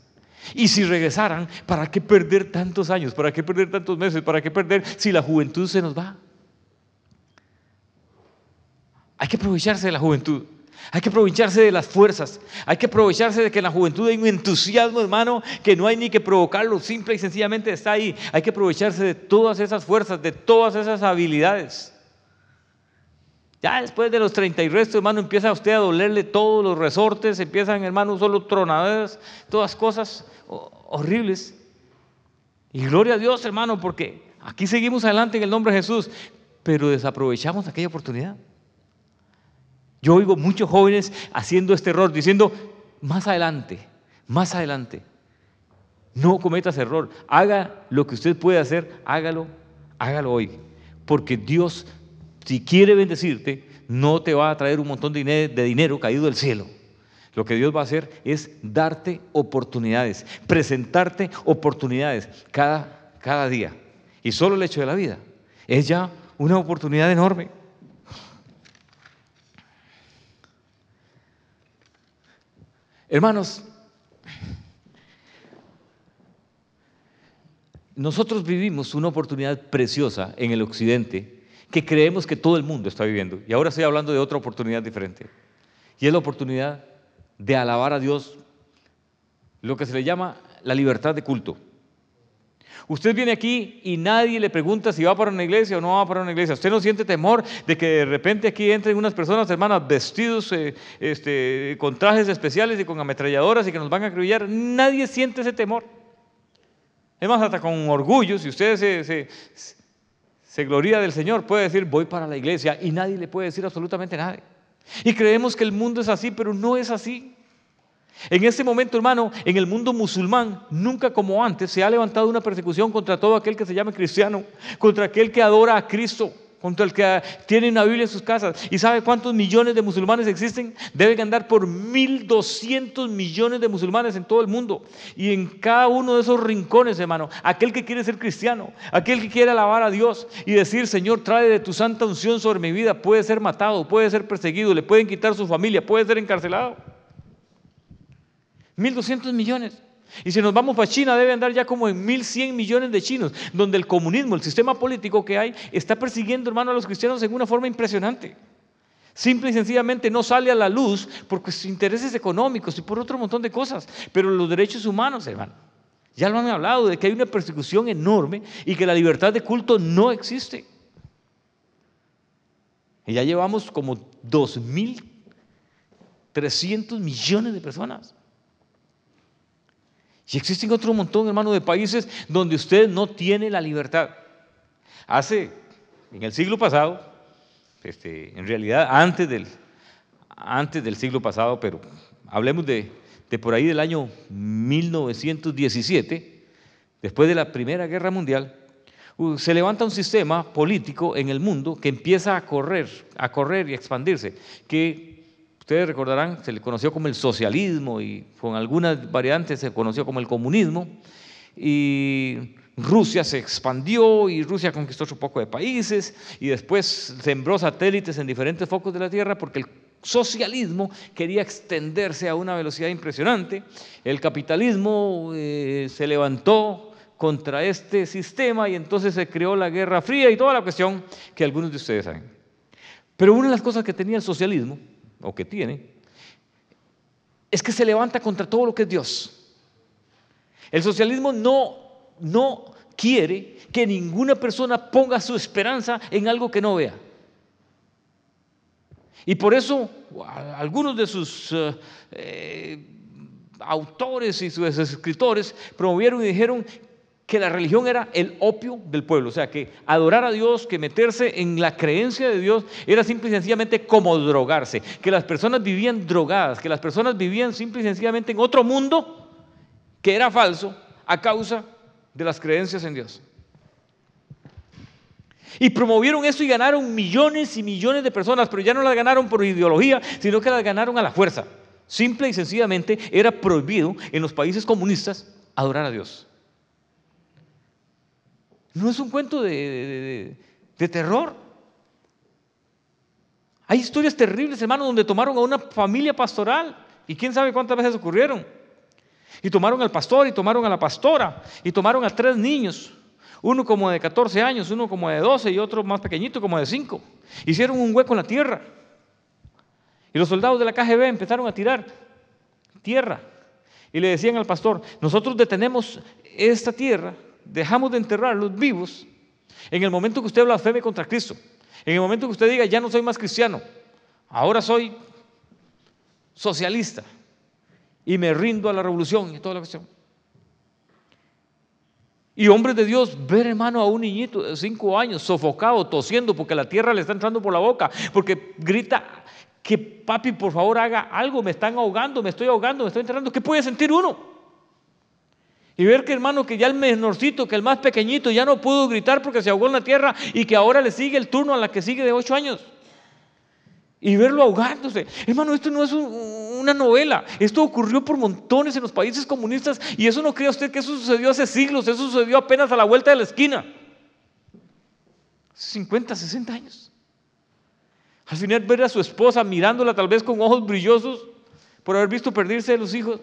Y si regresaran, ¿para qué perder tantos años? ¿Para qué perder tantos meses? ¿Para qué perder si la juventud se nos va? Hay que aprovecharse de la juventud. Hay que aprovecharse de las fuerzas. Hay que aprovecharse de que en la juventud hay un entusiasmo, hermano, que no hay ni que provocarlo. Simple y sencillamente está ahí. Hay que aprovecharse de todas esas fuerzas, de todas esas habilidades. Ya después de los 30 y resto, hermano, empieza usted a dolerle todos los resortes, empiezan, hermano, solo tronaderas, todas cosas horribles. Y gloria a Dios, hermano, porque aquí seguimos adelante en el nombre de Jesús, pero desaprovechamos aquella oportunidad. Yo oigo muchos jóvenes haciendo este error, diciendo, más adelante, más adelante. No cometas error, haga lo que usted puede hacer, hágalo, hágalo hoy, porque Dios si quiere bendecirte, no te va a traer un montón de dinero caído del cielo. Lo que Dios va a hacer es darte oportunidades, presentarte oportunidades cada, cada día. Y solo el hecho de la vida es ya una oportunidad enorme. Hermanos, nosotros vivimos una oportunidad preciosa en el occidente que creemos que todo el mundo está viviendo. Y ahora estoy hablando de otra oportunidad diferente. Y es la oportunidad de alabar a Dios, lo que se le llama la libertad de culto. Usted viene aquí y nadie le pregunta si va para una iglesia o no va para una iglesia. Usted no siente temor de que de repente aquí entren unas personas, hermanas, vestidos eh, este, con trajes especiales y con ametralladoras y que nos van a acribillar. Nadie siente ese temor. Es más, hasta con orgullo, si ustedes se, se gloria del Señor, puede decir, voy para la iglesia y nadie le puede decir absolutamente nada. Y creemos que el mundo es así, pero no es así. En este momento, hermano, en el mundo musulmán, nunca como antes se ha levantado una persecución contra todo aquel que se llame cristiano, contra aquel que adora a Cristo. Contra el que tiene una Biblia en sus casas. ¿Y sabe cuántos millones de musulmanes existen? Deben andar por 1.200 millones de musulmanes en todo el mundo. Y en cada uno de esos rincones, hermano, aquel que quiere ser cristiano, aquel que quiere alabar a Dios y decir, Señor, trae de tu santa unción sobre mi vida, puede ser matado, puede ser perseguido, le pueden quitar su familia, puede ser encarcelado. 1.200 millones. Y si nos vamos para China, debe andar ya como en 1.100 millones de chinos, donde el comunismo, el sistema político que hay, está persiguiendo, hermano, a los cristianos en una forma impresionante. Simple y sencillamente no sale a la luz por sus intereses económicos y por otro montón de cosas. Pero los derechos humanos, hermano, ya lo han hablado de que hay una persecución enorme y que la libertad de culto no existe. Y ya llevamos como 2.300 millones de personas. Y existen otro montón, hermano, de países donde usted no tiene la libertad. Hace, en el siglo pasado, este, en realidad antes del, antes del siglo pasado, pero hablemos de, de por ahí del año 1917, después de la Primera Guerra Mundial, se levanta un sistema político en el mundo que empieza a correr, a correr y a expandirse, que Ustedes recordarán, se le conoció como el socialismo y con algunas variantes se conoció como el comunismo. Y Rusia se expandió y Rusia conquistó su poco de países y después sembró satélites en diferentes focos de la Tierra porque el socialismo quería extenderse a una velocidad impresionante. El capitalismo eh, se levantó contra este sistema y entonces se creó la Guerra Fría y toda la cuestión que algunos de ustedes saben. Pero una de las cosas que tenía el socialismo o que tiene, es que se levanta contra todo lo que es Dios. El socialismo no, no quiere que ninguna persona ponga su esperanza en algo que no vea. Y por eso algunos de sus eh, eh, autores y sus escritores promovieron y dijeron que la religión era el opio del pueblo, o sea, que adorar a Dios, que meterse en la creencia de Dios era simple y sencillamente como drogarse, que las personas vivían drogadas, que las personas vivían simple y sencillamente en otro mundo que era falso a causa de las creencias en Dios. Y promovieron eso y ganaron millones y millones de personas, pero ya no las ganaron por ideología, sino que las ganaron a la fuerza. Simple y sencillamente era prohibido en los países comunistas adorar a Dios. No es un cuento de, terror. Hay historias terribles, hermano, donde tomaron a una familia pastoral y quién sabe cuántas veces ocurrieron. Y tomaron al pastor y tomaron a la pastora y tomaron a tres niños, uno como de 14 años, uno como de 12 y otro más pequeñito como de 5. Hicieron un hueco en la tierra. Y los soldados de la KGB empezaron a tirar tierra. Y le decían al pastor, nosotros detenemos esta tierra dejamos de enterrarlos vivos en el momento que usted blasfeme contra Cristo, en el momento que usted diga, ya no soy más cristiano, ahora soy socialista y me rindo a la revolución y toda la cuestión. Y hombres de Dios, ver hermano a un niñito de cinco años sofocado, tosiendo porque la tierra le está entrando por la boca, porque grita que papi por favor haga algo, me están ahogando, me estoy ahogando, me estoy enterrando. ¿Qué puede sentir uno? Y ver que hermano, que ya el menorcito, que el más pequeñito, ya no pudo gritar porque se ahogó en la tierra y que ahora le sigue el turno a la que sigue de ocho años. Y verlo ahogándose. Hermano, esto no es una novela. Esto ocurrió por montones en los países comunistas. Y eso no crea usted que eso sucedió hace siglos. Eso sucedió apenas a la vuelta de la esquina. 50, 60 años. Al final ver a su esposa mirándola tal vez con ojos brillosos por haber visto perderse de los hijos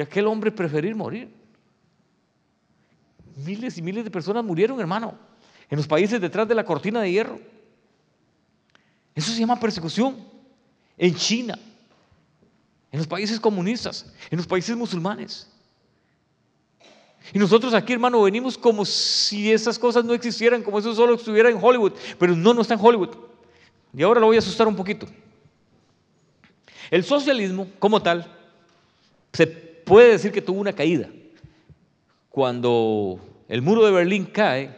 y aquel hombre preferir morir. Miles y miles de personas murieron, hermano, en los países detrás de la cortina de hierro. Eso se llama persecución. En China, en los países comunistas, en los países musulmanes. Y nosotros aquí, hermano, venimos como si esas cosas no existieran, como eso solo estuviera en Hollywood, pero no, no está en Hollywood. Y ahora lo voy a asustar un poquito. El socialismo, como tal, se puede decir que tuvo una caída. Cuando el muro de Berlín cae,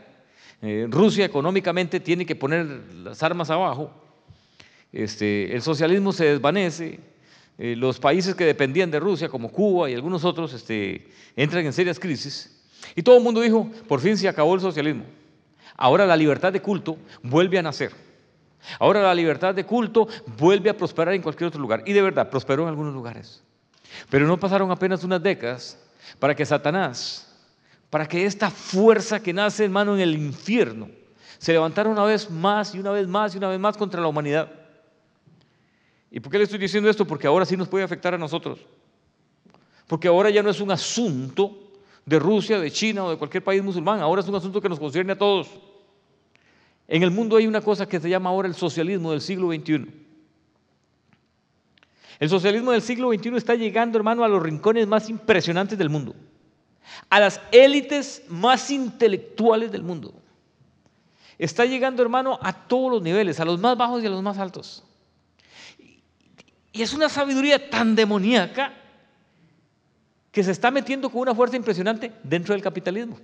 eh, Rusia económicamente tiene que poner las armas abajo, este, el socialismo se desvanece, eh, los países que dependían de Rusia, como Cuba y algunos otros, este, entran en serias crisis, y todo el mundo dijo, por fin se acabó el socialismo. Ahora la libertad de culto vuelve a nacer. Ahora la libertad de culto vuelve a prosperar en cualquier otro lugar. Y de verdad, prosperó en algunos lugares. Pero no pasaron apenas unas décadas para que Satanás, para que esta fuerza que nace, hermano, en el infierno, se levantara una vez más y una vez más y una vez más contra la humanidad. ¿Y por qué le estoy diciendo esto? Porque ahora sí nos puede afectar a nosotros. Porque ahora ya no es un asunto de Rusia, de China o de cualquier país musulmán, ahora es un asunto que nos concierne a todos. En el mundo hay una cosa que se llama ahora el socialismo del siglo XXI. El socialismo del siglo XXI está llegando, hermano, a los rincones más impresionantes del mundo, a las élites más intelectuales del mundo. Está llegando, hermano, a todos los niveles, a los más bajos y a los más altos. Y es una sabiduría tan demoníaca que se está metiendo con una fuerza impresionante dentro del capitalismo.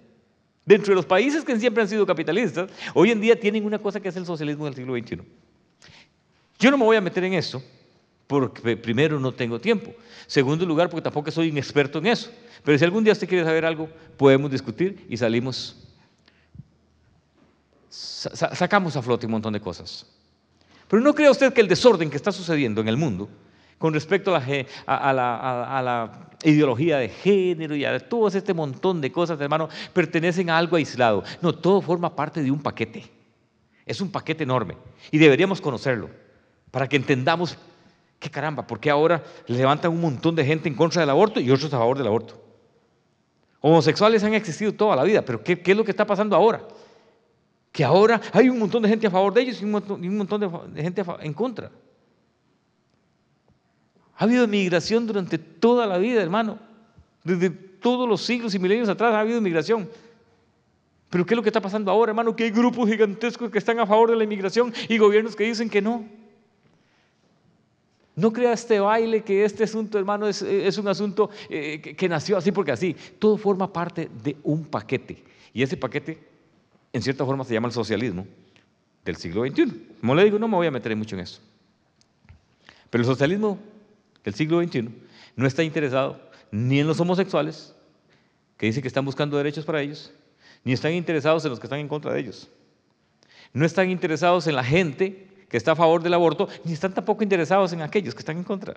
Dentro de los países que siempre han sido capitalistas, hoy en día tienen una cosa que es el socialismo del siglo XXI. Yo no me voy a meter en eso, porque primero no tengo tiempo. Segundo lugar, porque tampoco soy un experto en eso. Pero si algún día usted quiere saber algo, podemos discutir y salimos, sacamos a flote un montón de cosas. Pero no crea usted que el desorden que está sucediendo en el mundo con respecto a la, ideología de género y a todo este montón de cosas, hermano, pertenecen a algo aislado. No, todo forma parte de un paquete. Es un paquete enorme y deberíamos conocerlo para que entendamos qué caramba, porque ahora levantan un montón de gente en contra del aborto y otros a favor del aborto. Homosexuales han existido toda la vida, pero ¿qué, es lo que está pasando ahora? Que ahora hay un montón de gente a favor de ellos y un montón, de gente en contra. Ha habido migración durante toda la vida, hermano. Desde todos los siglos y milenios atrás ha habido migración. Pero ¿qué es lo que está pasando ahora, hermano? Que hay grupos gigantescos que están a favor de la inmigración y gobiernos que dicen que no. No crea este baile que este asunto, hermano, es, un asunto eh, que, nació así porque así. Todo forma parte de un paquete. Y ese paquete, en cierta forma, se llama el socialismo del siglo XXI. Como le digo, no me voy a meter mucho en eso. Pero el socialismo el siglo XXI no está interesado ni en los homosexuales, que dicen que están buscando derechos para ellos, ni están interesados en los que están en contra de ellos. No están interesados en la gente que está a favor del aborto, ni están tampoco interesados en aquellos que están en contra.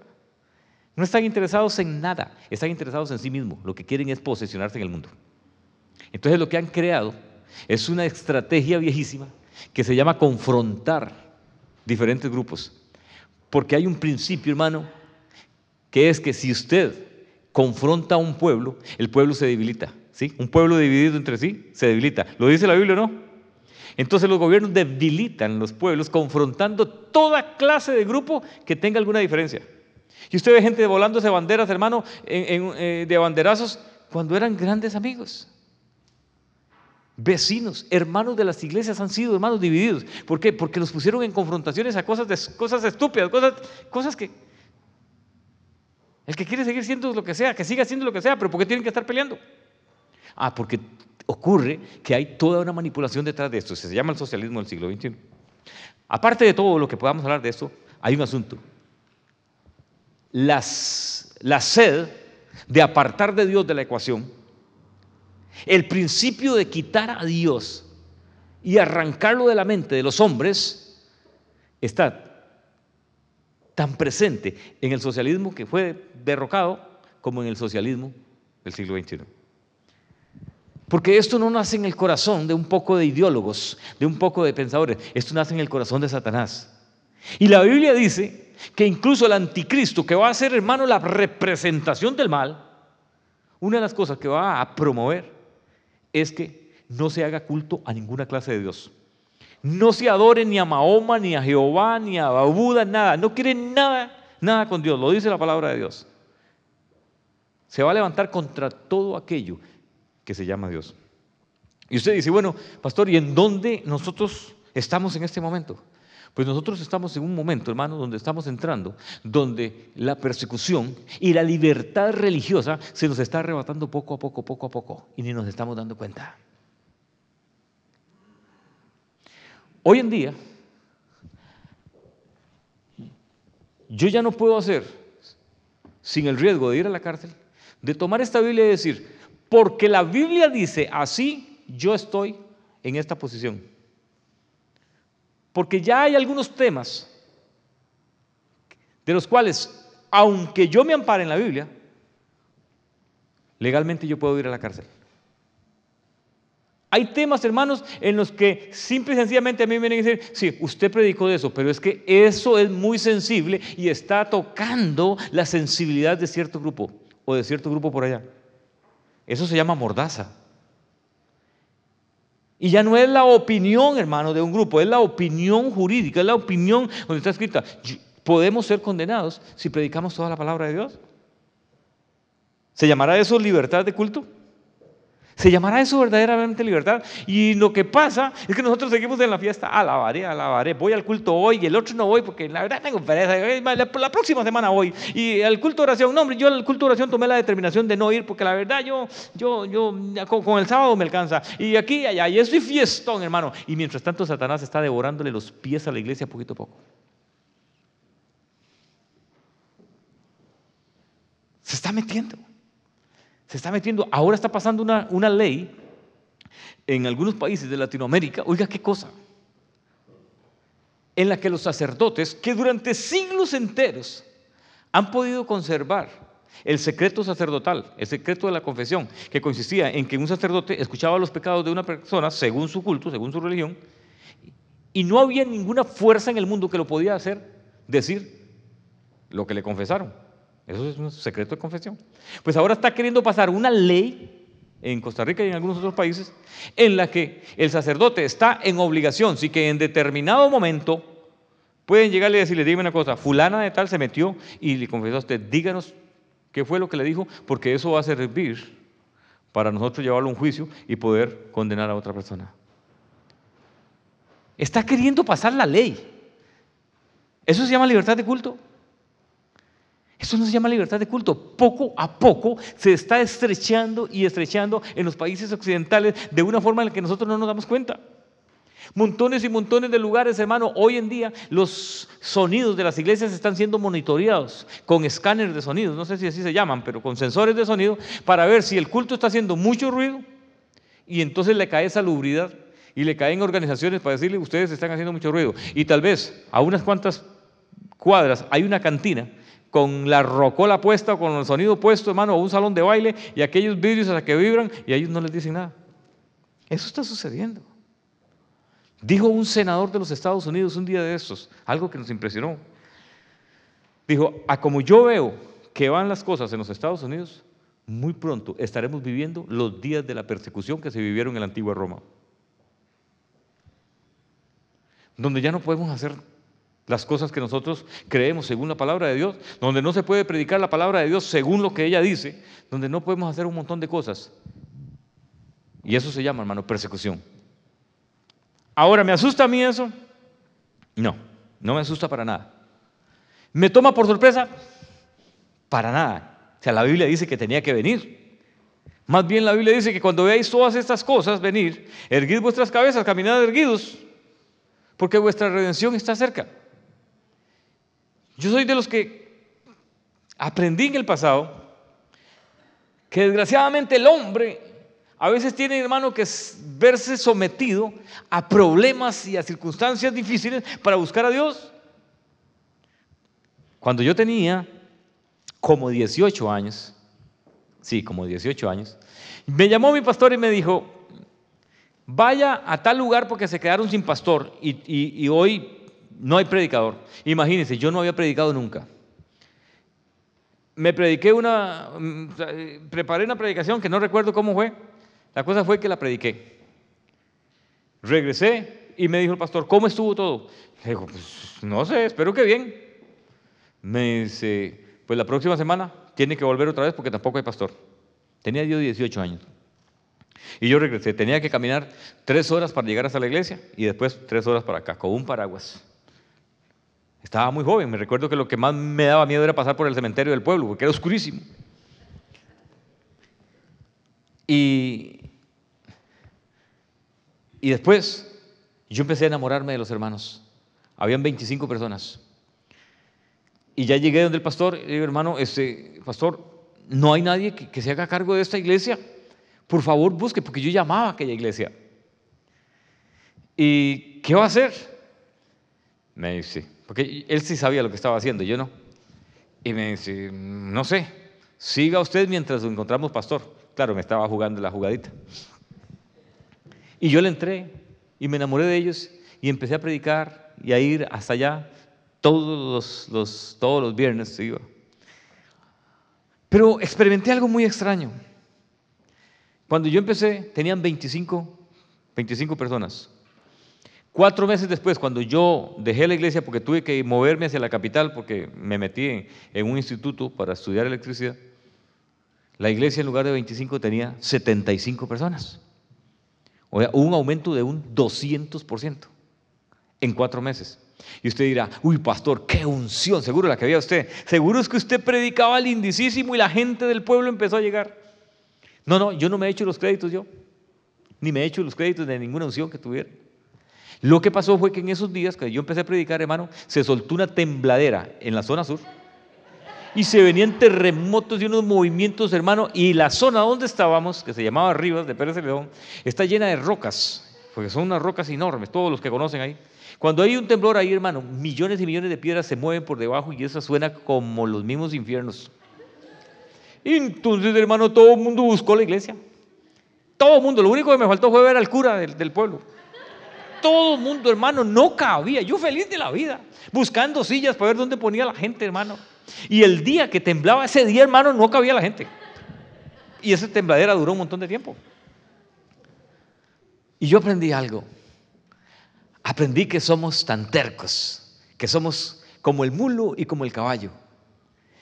No están interesados en nada, están interesados en sí mismos. Lo que quieren es posesionarse en el mundo. Entonces lo que han creado es una estrategia viejísima que se llama confrontar diferentes grupos. Porque hay un principio, hermano, que es que si usted confronta a un pueblo, el pueblo se debilita. ¿sí? Un pueblo dividido entre sí se debilita. ¿Lo dice la Biblia o no? Entonces los gobiernos debilitan los pueblos confrontando toda clase de grupo que tenga alguna diferencia. Y usted ve gente volándose banderas, hermano, eh, de banderazos, cuando eran grandes amigos. Vecinos, hermanos de las iglesias han sido hermanos divididos. ¿Por qué? Porque los pusieron en confrontaciones a cosas, cosas estúpidas, cosas, cosas que, el que quiere seguir siendo lo que sea, que siga siendo lo que sea, pero ¿por qué tienen que estar peleando? Ah, porque ocurre que hay toda una manipulación detrás de esto. Se llama el socialismo del siglo XXI. Aparte de todo lo que podamos hablar de esto, hay un asunto. La sed de apartar de Dios de la ecuación, el principio de quitar a Dios y arrancarlo de la mente de los hombres, está tan presente en el socialismo que fue derrocado como en el socialismo del siglo XXI. Porque esto no nace en el corazón de un poco de ideólogos, de un poco de pensadores, esto nace en el corazón de Satanás. Y la Biblia dice que incluso el anticristo, que va a ser, hermano, la representación del mal, una de las cosas que va a promover es que no se haga culto a ninguna clase de Dios. No se adore ni a Mahoma, ni a Jehová, ni a Buda, nada. No quiere nada, nada con Dios. Lo dice la palabra de Dios. Se va a levantar contra todo aquello que se llama Dios. Y usted dice, bueno, pastor, ¿y en dónde nosotros estamos en este momento? Pues nosotros estamos en un momento, hermano, donde estamos entrando, donde la persecución y la libertad religiosa se nos está arrebatando poco a poco, poco a poco, y ni nos estamos dando cuenta. Hoy en día, yo ya no puedo hacer, sin el riesgo de ir a la cárcel, de tomar esta Biblia y decir, porque la Biblia dice así, yo estoy en esta posición. Porque ya hay algunos temas de los cuales, aunque yo me ampare en la Biblia, legalmente yo puedo ir a la cárcel. Hay temas, hermanos, en los que simple y sencillamente a mí me vienen a decir, sí, usted predicó de eso, pero es que eso es muy sensible y está tocando la sensibilidad de cierto grupo o de cierto grupo por allá. Eso se llama mordaza. Y ya no es la opinión, hermano, de un grupo, es la opinión jurídica, es la opinión donde está escrita. Podemos ser condenados si predicamos toda la palabra de Dios. ¿Se llamará eso libertad de culto? ¿Se llamará eso verdaderamente libertad? Y lo que pasa es que nosotros seguimos en la fiesta, alabaré, alabaré, voy al culto hoy y el otro no voy porque la verdad tengo pereza, la, próxima semana voy. Y al culto de oración, no hombre, yo al culto de oración tomé la determinación de no ir porque la verdad yo, yo, yo, con, el sábado me alcanza. Y aquí y allá, y estoy fiestón, hermano. Y mientras tanto Satanás está devorándole los pies a la iglesia poquito a poco. Se está metiendo se está metiendo, ahora está pasando una, una ley en algunos países de Latinoamérica, oiga qué cosa, en la que los sacerdotes, que durante siglos enteros han podido conservar el secreto sacerdotal, el secreto de la confesión, que consistía en que un sacerdote escuchaba los pecados de una persona según su culto, según su religión, y no había ninguna fuerza en el mundo que lo podía hacer decir lo que le confesaron. Eso es un secreto de confesión. Pues ahora está queriendo pasar una ley en Costa Rica y en algunos otros países en la que el sacerdote está en obligación, sí que en determinado momento pueden llegarle y decirle, dime una cosa, fulana de tal se metió y le confesó a usted, díganos qué fue lo que le dijo, porque eso va a servir para nosotros llevarlo a un juicio y poder condenar a otra persona. Está queriendo pasar la ley. ¿Eso se llama libertad de culto? Eso no se llama libertad de culto. Poco a poco se está estrechando y estrechando en los países occidentales de una forma en la que nosotros no nos damos cuenta. Montones y montones de lugares, hermano. Hoy en día los sonidos de las iglesias están siendo monitoreados con escáneres de sonidos, no sé si así se llaman, pero con sensores de sonido para ver si el culto está haciendo mucho ruido y entonces le cae salubridad y le caen organizaciones para decirle ustedes están haciendo mucho ruido. Y tal vez a unas cuantas cuadras hay una cantina con la rocola puesta, con el sonido puesto, hermano, o un salón de baile y aquellos vidrios a que vibran y a ellos no les dicen nada. Eso está sucediendo. Dijo un senador de los Estados Unidos un día de estos, algo que nos impresionó. Dijo, a como yo veo que van las cosas en los Estados Unidos, muy pronto estaremos viviendo los días de la persecución que se vivieron en la antigua Roma. Donde ya no podemos hacer las cosas que nosotros creemos según la palabra de Dios, donde no se puede predicar la palabra de Dios según lo que ella dice, donde no podemos hacer un montón de cosas. Y eso se llama, hermano, persecución. Ahora, ¿me asusta a mí eso? No, no me asusta para nada. ¿Me toma por sorpresa? Para nada. O sea, la Biblia dice que tenía que venir. Más bien la Biblia dice que cuando veáis todas estas cosas venir, erguid vuestras cabezas, caminad erguidos, porque vuestra redención está cerca. Yo soy de los que aprendí en el pasado que desgraciadamente el hombre a veces tiene, hermano, que verse sometido a problemas y a circunstancias difíciles para buscar a Dios. Cuando yo tenía como 18 años, sí, como 18 años, me llamó mi pastor y me dijo, vaya a tal lugar porque se quedaron sin pastor y, y hoy no hay predicador. Imagínense, yo no había predicado nunca. Me prediqué una, mm, preparé una predicación que no recuerdo cómo fue. La cosa fue que la prediqué. Regresé y me dijo el pastor, ¿cómo estuvo todo? Le digo, pues no sé, espero que bien. Me dice, pues la próxima semana tiene que volver otra vez porque tampoco hay pastor. Tenía yo 18 años. Y yo regresé, tenía que caminar tres horas para llegar hasta la iglesia y después tres horas para acá, con un paraguas. Estaba muy joven, me recuerdo que lo que más me daba miedo era pasar por el cementerio del pueblo, porque era oscurísimo. Y, y después yo empecé a enamorarme de los hermanos. Habían 25 personas. Y ya llegué donde el pastor y digo, hermano, este, pastor, no hay nadie que, que se haga cargo de esta iglesia. Por favor, busque, porque yo llamaba a aquella iglesia. ¿y qué va a hacer? Me dice, porque él sí sabía lo que estaba haciendo, yo no. Y me dice, no sé, siga usted mientras lo encontramos pastor. Claro, me estaba jugando la jugadita. Y yo le entré y me enamoré de ellos y empecé a predicar y a ir hasta allá todos los, todos los viernes. Iba. Pero experimenté algo muy extraño. Cuando yo empecé, tenían 25, 25 personas. Cuatro meses después, cuando yo dejé la iglesia porque tuve que moverme hacia la capital porque me metí en un instituto para estudiar electricidad, la iglesia en lugar de 25 tenía 75 personas. O sea, un aumento de un 200% en cuatro meses. Y usted dirá, uy, pastor, qué unción, seguro la que había usted. Seguro es que usted predicaba lindísimo y la gente del pueblo empezó a llegar. No, no, yo no me he hecho los créditos yo, ni me he hecho los créditos de ninguna unción que tuviera. Lo que pasó fue que en esos días que yo empecé a predicar, hermano, se soltó una tembladera en la zona sur y se venían terremotos y unos movimientos, hermano, y la zona donde estábamos, que se llamaba Rivas de Pérez de León, está llena de rocas, porque son unas rocas enormes, todos los que conocen ahí. Cuando hay un temblor ahí, hermano, millones y millones de piedras se mueven por debajo y eso suena como los mismos infiernos. Entonces, hermano, todo el mundo buscó la iglesia. Todo el mundo. Lo único que me faltó fue ver al cura del, pueblo. Todo el mundo, hermano, no cabía. Yo feliz de la vida, buscando sillas para ver dónde ponía la gente, hermano. Y el día que temblaba, ese día, hermano, no cabía la gente. Y esa tembladera duró un montón de tiempo. Y yo aprendí algo. Aprendí que somos tan tercos, que somos como el mulo y como el caballo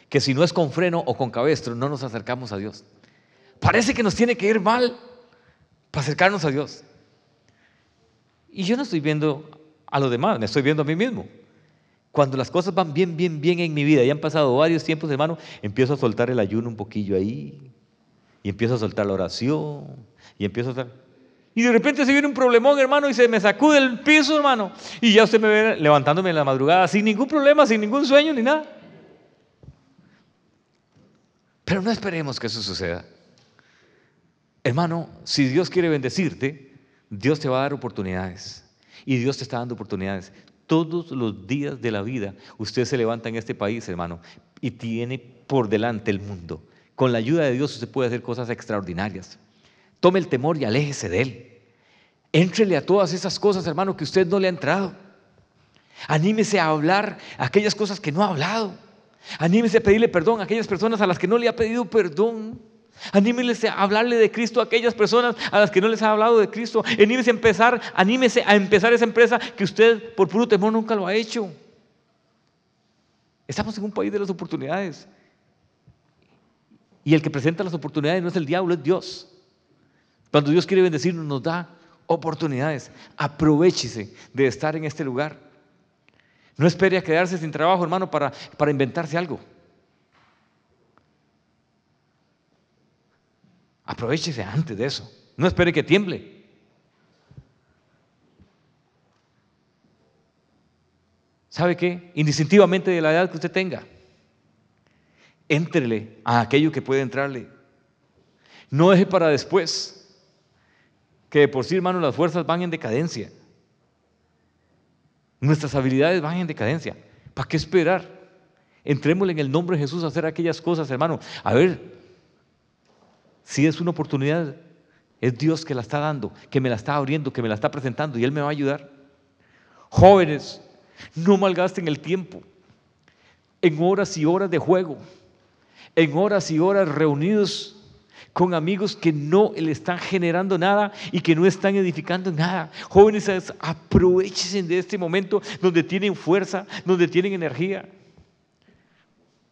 que si no es con freno o con cabestro, no nos acercamos a Dios. Parece que nos tiene que ir mal para acercarnos a Dios. Y yo no estoy viendo a los demás, me estoy viendo a mí mismo. Cuando las cosas van bien, bien, bien en mi vida y han pasado varios tiempos, hermano, empiezo a soltar el ayuno un poquillo ahí, y empiezo a soltar la oración, y empiezo a soltar... Y de repente se viene un problemón, hermano, y se me sacude el piso, hermano, y ya usted me ve levantándome en la madrugada sin ningún problema, sin ningún sueño ni nada. Pero no esperemos que eso suceda. Hermano, si Dios quiere bendecirte, Dios te va a dar oportunidades. Y Dios te está dando oportunidades. Todos los días de la vida usted se levanta en este país, hermano, y tiene por delante el mundo. Con la ayuda de Dios usted puede hacer cosas extraordinarias. Tome el temor y aléjese de él. Éntrele a todas esas cosas, hermano, que usted no le ha entrado. Anímese a hablar aquellas cosas que no ha hablado. Anímese a pedirle perdón a aquellas personas a las que no le ha pedido perdón. Anímese a hablarle de Cristo a aquellas personas a las que no les ha hablado de Cristo. Anímese a empezar, anímese a empezar esa empresa que usted por puro temor nunca lo ha hecho. Estamos en un país de las oportunidades. Y el que presenta las oportunidades no es el diablo, es Dios. Cuando Dios quiere bendecirnos, nos da oportunidades. Aprovechese de estar en este lugar. No espere a quedarse sin trabajo, hermano, para, para inventarse algo. Aprovechese antes de eso. No espere que tiemble. ¿Sabe qué? Indistintivamente de la edad que usted tenga, éntrele a aquello que puede entrarle. No deje para después, que de por sí, hermano, las fuerzas van en decadencia. Nuestras habilidades van en decadencia. ¿Para qué esperar? Entrémosle en el nombre de Jesús a hacer aquellas cosas, hermano. A ver, si es una oportunidad, es Dios que la está dando, que me la está abriendo, que me la está presentando y Él me va a ayudar. Jóvenes, no malgasten el tiempo en horas y horas de juego, en horas y horas reunidos con amigos que no le están generando nada y que no están edificando nada. Jóvenes, aprovechen de este momento donde tienen fuerza, donde tienen energía.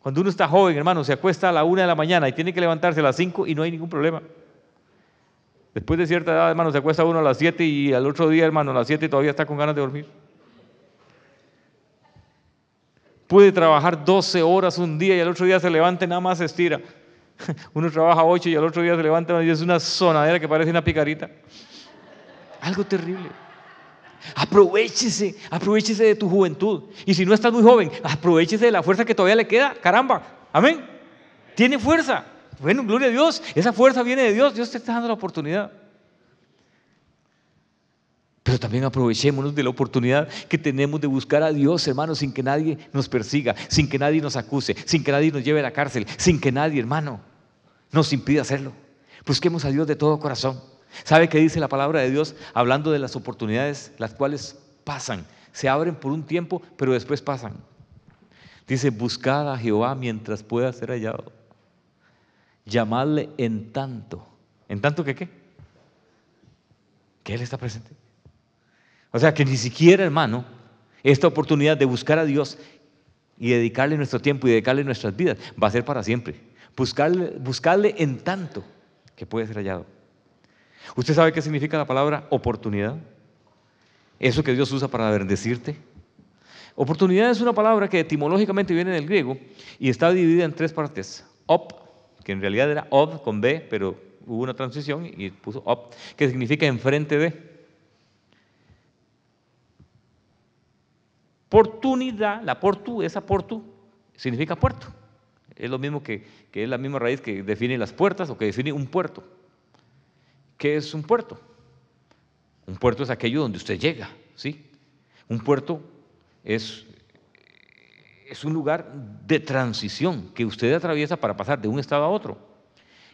Cuando uno está joven, hermano, se acuesta a la una de la mañana y tiene que levantarse a las cinco y no hay ningún problema. Después de cierta edad, hermano, se acuesta uno a las siete y al otro día, hermano, a las siete todavía está con ganas de dormir. Puede trabajar 12 horas un día y al otro día se levanta y nada más se estira. (laughs) Uno trabaja ocho y al otro día se levanta y es una sonadera que parece una picarita. Algo terrible. Aprovechese, aprovechese de tu juventud. Y si no estás muy joven, aprovechese de la fuerza que todavía le queda. Caramba, amén. Tiene fuerza. Bueno, gloria a Dios. Esa fuerza viene de Dios. Dios te está dando la oportunidad. Pero también aprovechémonos de la oportunidad que tenemos de buscar a Dios, hermano, sin que nadie nos persiga, sin que nadie nos acuse, sin que nadie nos lleve a la cárcel, sin que nadie, hermano, nos impida hacerlo. Busquemos a Dios de todo corazón. ¿Sabe qué dice la palabra de Dios hablando de las oportunidades, las cuales pasan? Se abren por un tiempo, pero después pasan. Dice, buscad a Jehová mientras pueda ser hallado. Llamadle en tanto. ¿En tanto que qué? Que Él está presente. O sea que ni siquiera, hermano, esta oportunidad de buscar a Dios y dedicarle nuestro tiempo y dedicarle nuestras vidas va a ser para siempre. Buscarle, buscarle en tanto que puede ser hallado. ¿Usted sabe qué significa la palabra oportunidad? Eso que Dios usa para bendecirte. Oportunidad es una palabra que etimológicamente viene del griego y está dividida en tres partes. Op, que en realidad era ob con B, pero hubo una transición y puso op, que significa enfrente de. Oportunidad, la portu, esa portu, significa puerto. Es lo mismo que, que es la misma raíz que define las puertas o que define un puerto. ¿Qué es un puerto? Un puerto es aquello donde usted llega, ¿sí? Un puerto es, es un lugar de transición que usted atraviesa para pasar de un estado a otro.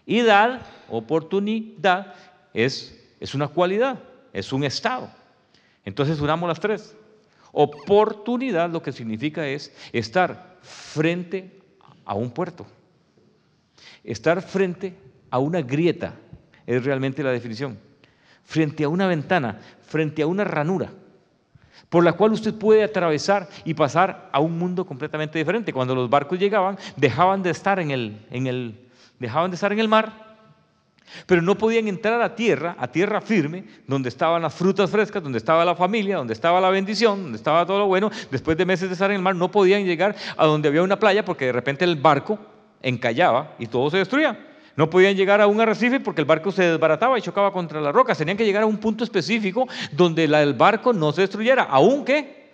Y dar, oportunidad, es, es una cualidad, es un estado. Entonces unamos las tres. Oportunidad lo que significa es estar frente a un puerto, estar frente a una grieta, es realmente la definición, frente a una ventana, frente a una ranura, por la cual usted puede atravesar y pasar a un mundo completamente diferente. Cuando los barcos llegaban, dejaban de estar en el, en el, dejaban de estar en el mar pero no podían entrar a tierra, a tierra firme, donde estaban las frutas frescas, donde estaba la familia, donde estaba la bendición, donde estaba todo lo bueno. Después de meses de estar en el mar, no podían llegar a donde había una playa porque de repente el barco encallaba y todo se destruía. No podían llegar a un arrecife porque el barco se desbarataba y chocaba contra las rocas. Tenían que llegar a un punto específico donde el barco no se destruyera, aunque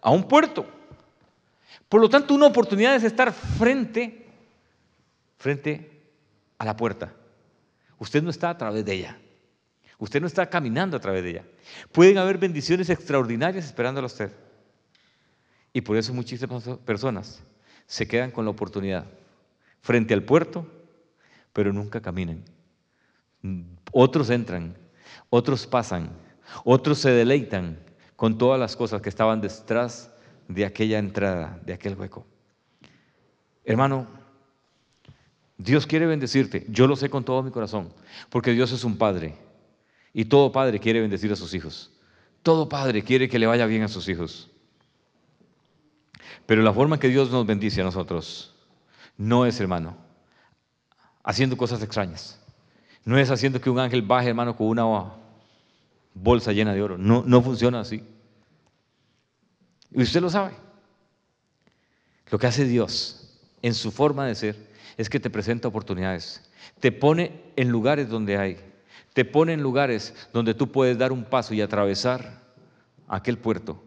a un puerto. Por lo tanto, una oportunidad es estar frente, frente a la puerta. Usted no está a través de ella. Usted no está caminando a través de ella. Pueden haber bendiciones extraordinarias esperándolo a usted. Y por eso muchísimas personas se quedan con la oportunidad frente al puerto, pero nunca caminan. Otros entran, otros pasan, otros se deleitan con todas las cosas que estaban detrás de aquella entrada, de aquel hueco. Hermano, Dios quiere bendecirte, yo lo sé con todo mi corazón, porque Dios es un padre y todo padre quiere bendecir a sus hijos. Todo padre quiere que le vaya bien a sus hijos. Pero la forma que Dios nos bendice a nosotros no es, hermano, haciendo cosas extrañas. No es haciendo que un ángel baje, hermano, con una bolsa llena de oro. No, no funciona así. Y usted lo sabe. Lo que hace Dios en su forma de ser es que te presenta oportunidades. Te pone en lugares donde hay. Te pone en lugares donde tú puedes dar un paso y atravesar aquel puerto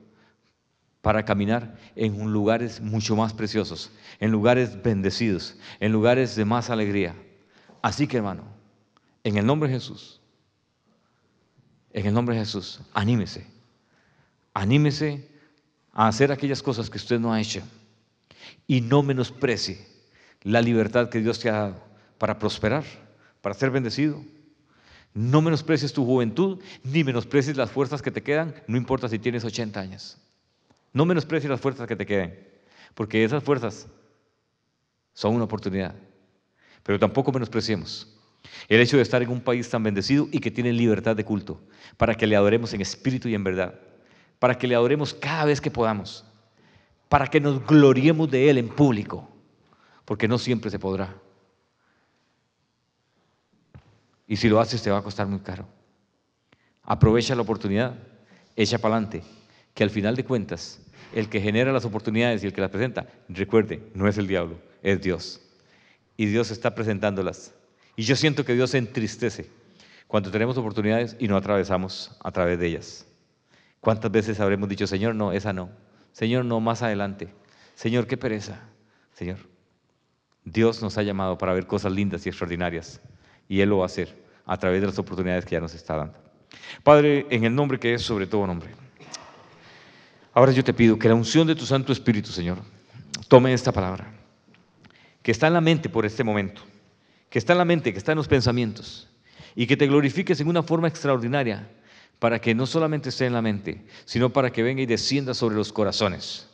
para caminar en lugares mucho más preciosos, en lugares bendecidos, en lugares de más alegría. Así que hermano, en el nombre de Jesús, en el nombre de Jesús, anímese, anímese a hacer aquellas cosas que usted no ha hecho y no menosprecie la libertad que Dios te ha dado para prosperar, para ser bendecido. No menosprecies tu juventud, ni menosprecies las fuerzas que te quedan, no importa si tienes 80 años. No menosprecies las fuerzas que te queden, porque esas fuerzas son una oportunidad. Pero tampoco menospreciemos el hecho de estar en un país tan bendecido y que tiene libertad de culto, para que le adoremos en espíritu y en verdad, para que le adoremos cada vez que podamos, para que nos gloriemos de Él en público porque no siempre se podrá. Y si lo haces te va a costar muy caro. Aprovecha la oportunidad, echa para adelante, que al final de cuentas, el que genera las oportunidades y el que las presenta, recuerde, no es el diablo, es Dios. Y Dios está presentándolas. Y yo siento que Dios se entristece cuando tenemos oportunidades y no atravesamos a través de ellas. ¿Cuántas veces habremos dicho, Señor, no, esa no? Señor, no, más adelante. Señor, qué pereza. Señor, Dios nos ha llamado para ver cosas lindas y extraordinarias y Él lo va a hacer a través de las oportunidades que ya nos está dando. Padre, en el nombre que es sobre todo nombre. Ahora yo te pido que la unción de tu Santo Espíritu, Señor, tome esta palabra, que está en la mente por este momento, que está en la mente, que está en los pensamientos, y que te glorifiques en una forma extraordinaria, para que no solamente esté en la mente, sino para que venga y descienda sobre los corazones.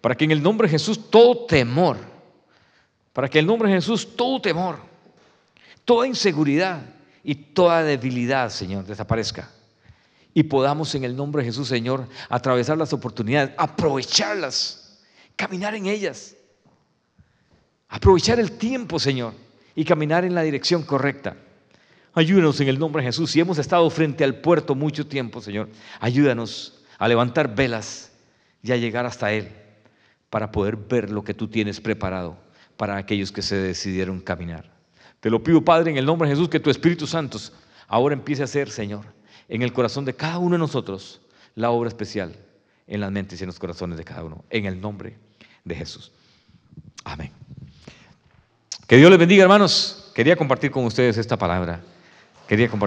Para que en el nombre de Jesús todo temor, para que en el nombre de Jesús todo temor, toda inseguridad y toda debilidad, Señor, desaparezca y podamos en el nombre de Jesús, Señor, atravesar las oportunidades, aprovecharlas, caminar en ellas, aprovechar el tiempo, Señor, y caminar en la dirección correcta. Ayúdanos en el nombre de Jesús. Si hemos estado frente al puerto mucho tiempo, Señor, ayúdanos a levantar velas y a llegar hasta Él para poder ver lo que tú tienes preparado para aquellos que se decidieron caminar. Te lo pido, Padre, en el nombre de Jesús, que tu Espíritu Santo ahora empiece a hacer, Señor, en el corazón de cada uno de nosotros la obra especial en las mentes y en los corazones de cada uno, en el nombre de Jesús. Amén. Que Dios les bendiga, hermanos. Quería compartir con ustedes esta palabra. Quería compartir.